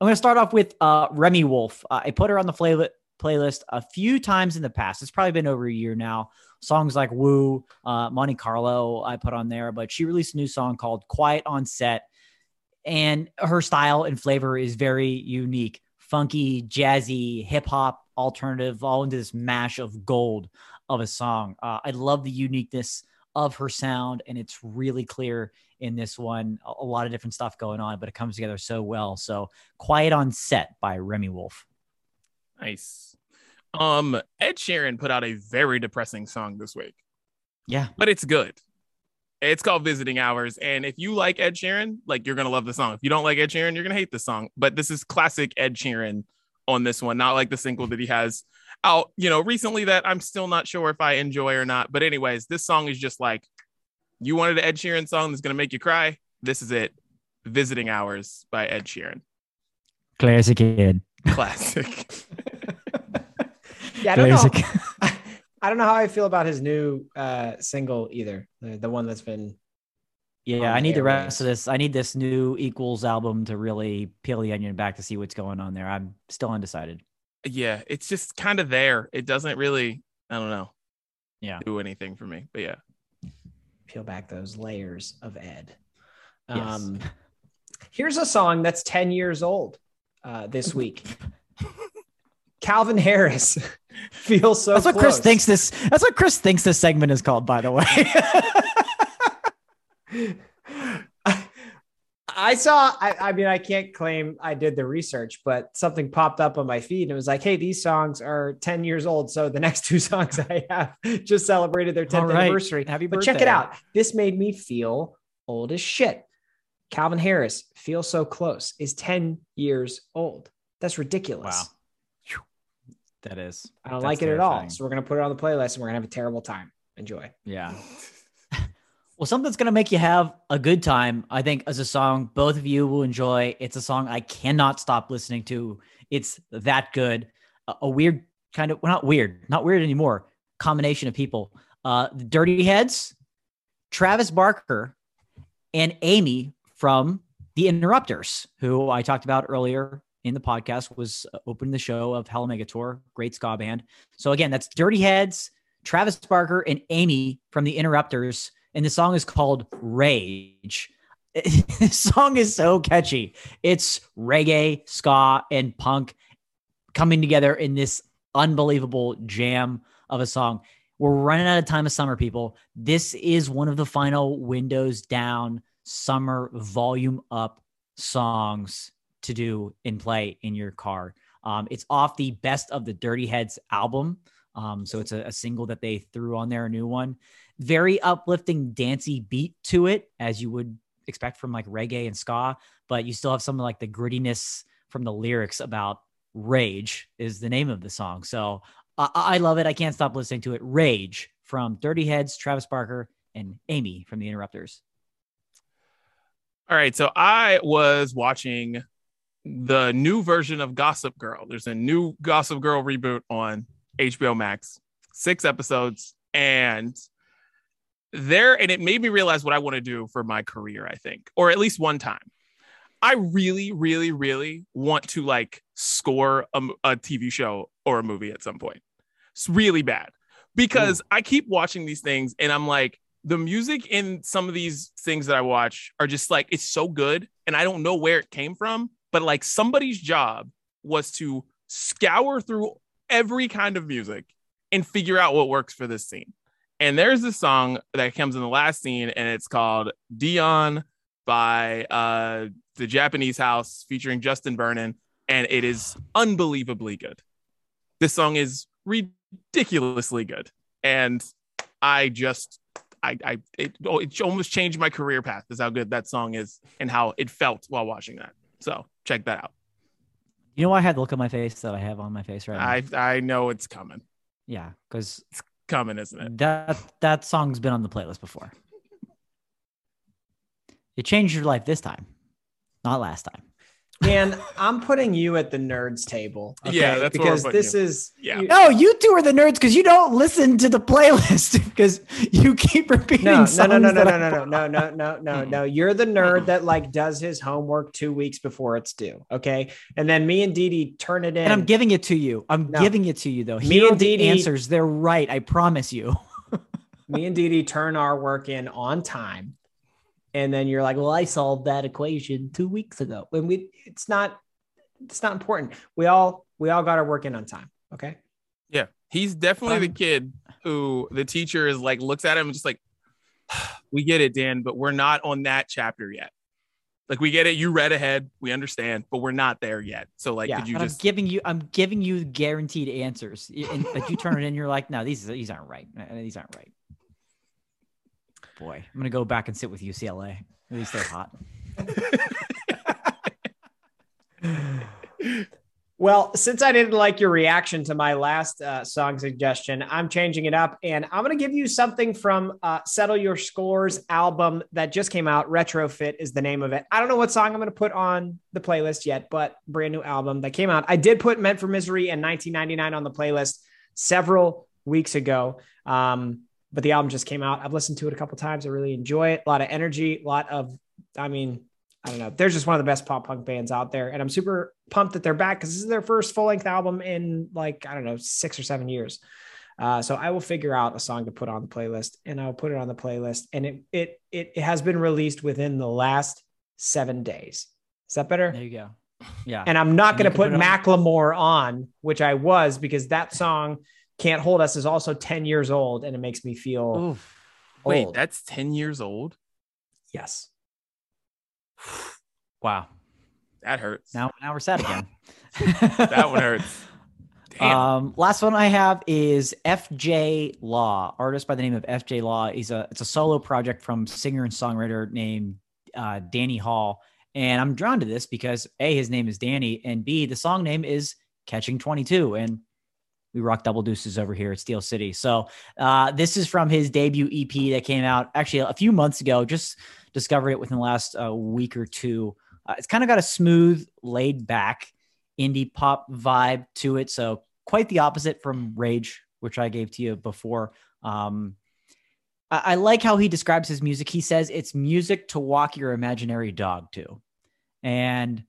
I'm going to start off with uh, Remi Wolf. Uh, I put her on the play- playlist a few times in the past. It's probably been over a year now. Songs like Woo, uh, Monte Carlo, I put on there, but she released a new song called Quiet on Set. And her style and flavor is very unique funky, jazzy, hip hop, alternative, all into this mash of gold of a song. Uh, I love the uniqueness of her sound, and it's really clear in this one. A, a lot of different stuff going on, but it comes together so well. So, Quiet on Set by Remi Wolf. Nice. Um, Ed Sheeran put out a very depressing song this week, Yeah. but it's good. It's called Visiting Hours. And if you like Ed Sheeran, like you're gonna love the song. If you don't like Ed Sheeran, you're gonna hate the song. But this is classic Ed Sheeran on this one, not like the single that he has out, you know, recently that I'm still not sure if I enjoy or not. But anyways, this song is just like you wanted an Ed Sheeran song that's gonna make you cry. This is it. Visiting Hours by Ed Sheeran. A kid. Classic. Yeah, I don't Clear know. I don't know how I feel about his new uh, single either. The, the one that's been Yeah, I need the rest of this. I need this new Equals album to really peel the onion back to see what's going on there. I'm still undecided. yeah, it's just kind of there. It doesn't really, I don't know, Yeah. do anything for me. But yeah, peel back those layers of Ed. Yes. Um, here's a song that's 10 years old uh, this week. Calvin Harris feels so that's what Chris thinks this. That's what Chris thinks this segment is called. By the way. I saw, I, I mean, I can't claim I did the research, but something popped up on my feed and it was like, hey, these songs are 10 years old. So the next two songs I have just celebrated their 10th All right. anniversary. Happy But check it out. This made me feel old as shit. Calvin Harris, Feel So Close, is 10 years old. That's ridiculous. Wow. That is. I don't like it at all. So we're going to put it on the playlist and we're going to have a terrible time. Enjoy. Yeah. well, something's going to make you have a good time, I think, as a song both of you will enjoy. It's a song I cannot stop listening to. It's that good. A, a weird kind of, well, not weird, not weird anymore, combination of people. Uh, the Dirty Heads, Travis Barker, and Amy from The Interrupters, who I talked about earlier in the podcast, was uh, opening the show of Hella Mega Tour, great ska band. So again, that's Dirty Heads, Travis Barker, and Amy from The Interrupters, and the song is called Rage. this song is so catchy. It's reggae, ska, and punk coming together in this unbelievable jam of a song. We're running out of time of summer, people. This is one of the final windows down summer volume up songs to do and play in your car. Um, it's off the Best of the Dirty Heads album. Um, so it's a, a single that they threw on there, a new one. Very uplifting, dancey beat to it, as you would expect from like reggae and ska, but you still have some like the grittiness from the lyrics about rage is the name of the song. So I, I love it. I can't stop listening to it. Rage from Dirty Heads, Travis Barker, and Amy from the Interrupters. All right. So I was watching the new version of Gossip Girl. There's a new Gossip Girl reboot on HBO Max, six episodes. And there, and it made me realize what I want to do for my career, I think, or at least one time. I really, really, really want to like score a, a TV show or a movie at some point. It's really bad because Ooh. I keep watching these things and I'm like, the music in some of these things that I watch are just like, it's so good. And I don't know where it came from, but like somebody's job was to scour through every kind of music and figure out what works for this scene. And there's this song that comes in the last scene, and it's called Dionne by uh, the Japanese House featuring Justin Vernon, and it is unbelievably good. This song is ridiculously good, and I just I, I it, oh, it almost changed my career path. Is how good that song is and how it felt while watching that. So check that out. You know why I had the look on my face that I have on my face right now? I I know it's coming. Yeah, because it's coming, isn't it? That that song's been on the playlist before. It changed your life this time, not last time. Man, I'm putting you at the nerds table. Okay? Yeah, that's because this you. is yeah. You, no, you two are the nerds because you don't listen to the playlist because you keep repeating. No, no, no, no, no, no, no, no, no, no, no, no. You're the nerd that like does his homework two weeks before it's due. Okay, and then me and Didi turn it in. And I'm giving it to you. I'm no. giving it to you though. Me Here and Didi answers. They're right. I promise you. me and Didi turn our work in on time and then you're like, well, I solved that equation two weeks ago. When we, it's not, it's not important. We all, we all got our work in on time. Okay. Yeah, he's definitely um, the kid who the teacher is like looks at him and just like, we get it, Dan, but we're not on that chapter yet. Like we get it, you read ahead, we understand, but we're not there yet. So like, yeah, could you just I'm giving you, I'm giving you guaranteed answers, and like you turn it in, you're like, no, these these aren't right. These aren't right boy, I'm gonna go back and sit with UCLA. At least they're hot. well, since I didn't like your reaction to my last uh, song suggestion, I'm changing it up, and I'm gonna give you something from uh, "Settle Your Scores" album that just came out. Retrofit is the name of it. I don't know what song I'm gonna put on the playlist yet, but brand new album that came out. I did put "Meant for Misery" and 1999 on the playlist several weeks ago. Um, but the album just came out. I've listened to it a couple times. I really enjoy it. A lot of energy, a lot of, I mean, I don't know. They're just one of the best pop punk bands out there. And I'm super pumped that they're back because this is their first full length album in like, I don't know, six or seven years. Uh, so I will figure out a song to put on the playlist and I'll put it on the playlist. And it, it, it, it has been released within the last seven days. Is that better? There you go. Yeah. And I'm not going to put, put Macklemore on, which I was because that song can't Hold Us is also 10 years old and it makes me feel Oof. Wait, that's 10 years old? Yes. wow. That hurts. Now now we're sad again. that one hurts. Damn. Um, last one I have is FJ Law, artist by the name of FJ Law. He's a it's a solo project from singer and songwriter named uh, Danny Hall. And I'm drawn to this because A, his name is Danny, and B, the song name is Catching 22. And we rock double deuces over here at Steel City. So uh, this is from his debut EP that came out actually a few months ago. Just discovered it within the last uh, week or two. Uh, it's kind of got a smooth, laid back indie pop vibe to it. So quite the opposite from Rage, which I gave to you before. Um, I, I like how he describes his music. He says it's music to walk your imaginary dog to, and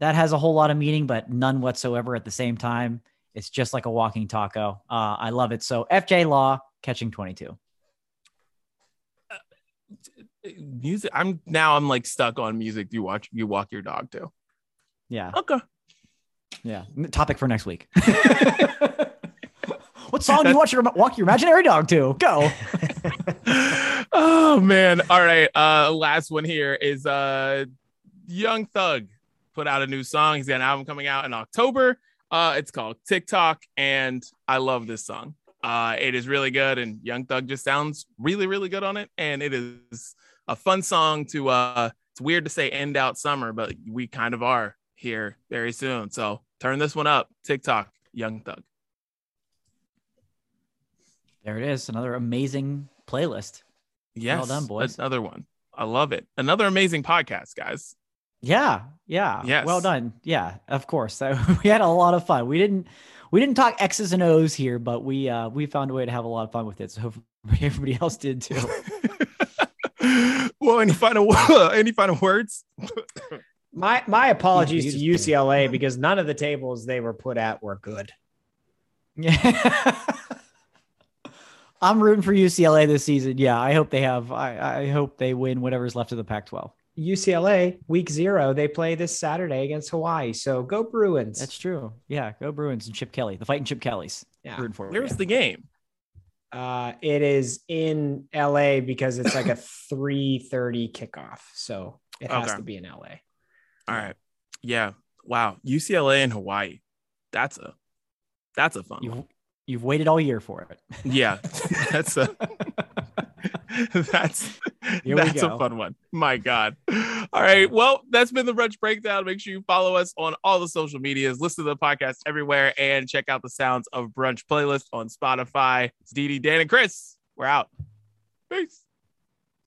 that has a whole lot of meaning, but none whatsoever at the same time. It's just like a walking taco. Uh, I love it. So FJ Law catching 22. Uh, music. I'm now I'm like stuck on music. You watch you walk your dog too. Yeah. Okay. Yeah. Topic for next week. What song do you watch your walk your imaginary dog to? Go. oh man. All right. Uh last one here is uh Young Thug put out a new song. He's got an album coming out in October. Uh it's called TikTok and I love this song. Uh it is really good and Young Thug just sounds really really good on it and it is a fun song to uh it's weird to say end out summer but we kind of are here very soon. So turn this one up. TikTok Young Thug. There it is. Another amazing playlist. Yes. Well done, boys. Another one. I love it. Another amazing podcast, guys. Yeah. Yeah. Yes. Well done. Yeah. Of course. So we had a lot of fun. We didn't we didn't talk X's and O's here, but we uh we found a way to have a lot of fun with it. So hopefully everybody else did too. well, any final any final words? My my apologies to UCLA because none of the tables they were put at were good. Yeah. I'm rooting for UCLA this season. Yeah, I hope they have. I, I hope they win whatever's left of the Pac-12. UCLA week zero they play this Saturday against Hawaii. So go Bruins. That's true. Yeah, go Bruins and Chip Kelly, the fighting Chip Kellys. yeah. Rooting for Where's you. the game? Uh, it is in LA because it's like a 3:30 kickoff. So it has Okay. to be in LA. All right. Yeah. Wow. UCLA and Hawaii. That's a that's a fun. You've, you've waited all year for it. Yeah. That's a that's Here we that's a fun one. My God. All right. Well, that's been the brunch breakdown. Make sure you follow us on all the social medias, listen to the podcast everywhere, and check out the Sounds of Brunch playlist on Spotify. It's Didi, Dan, and Chris. We're out. Peace.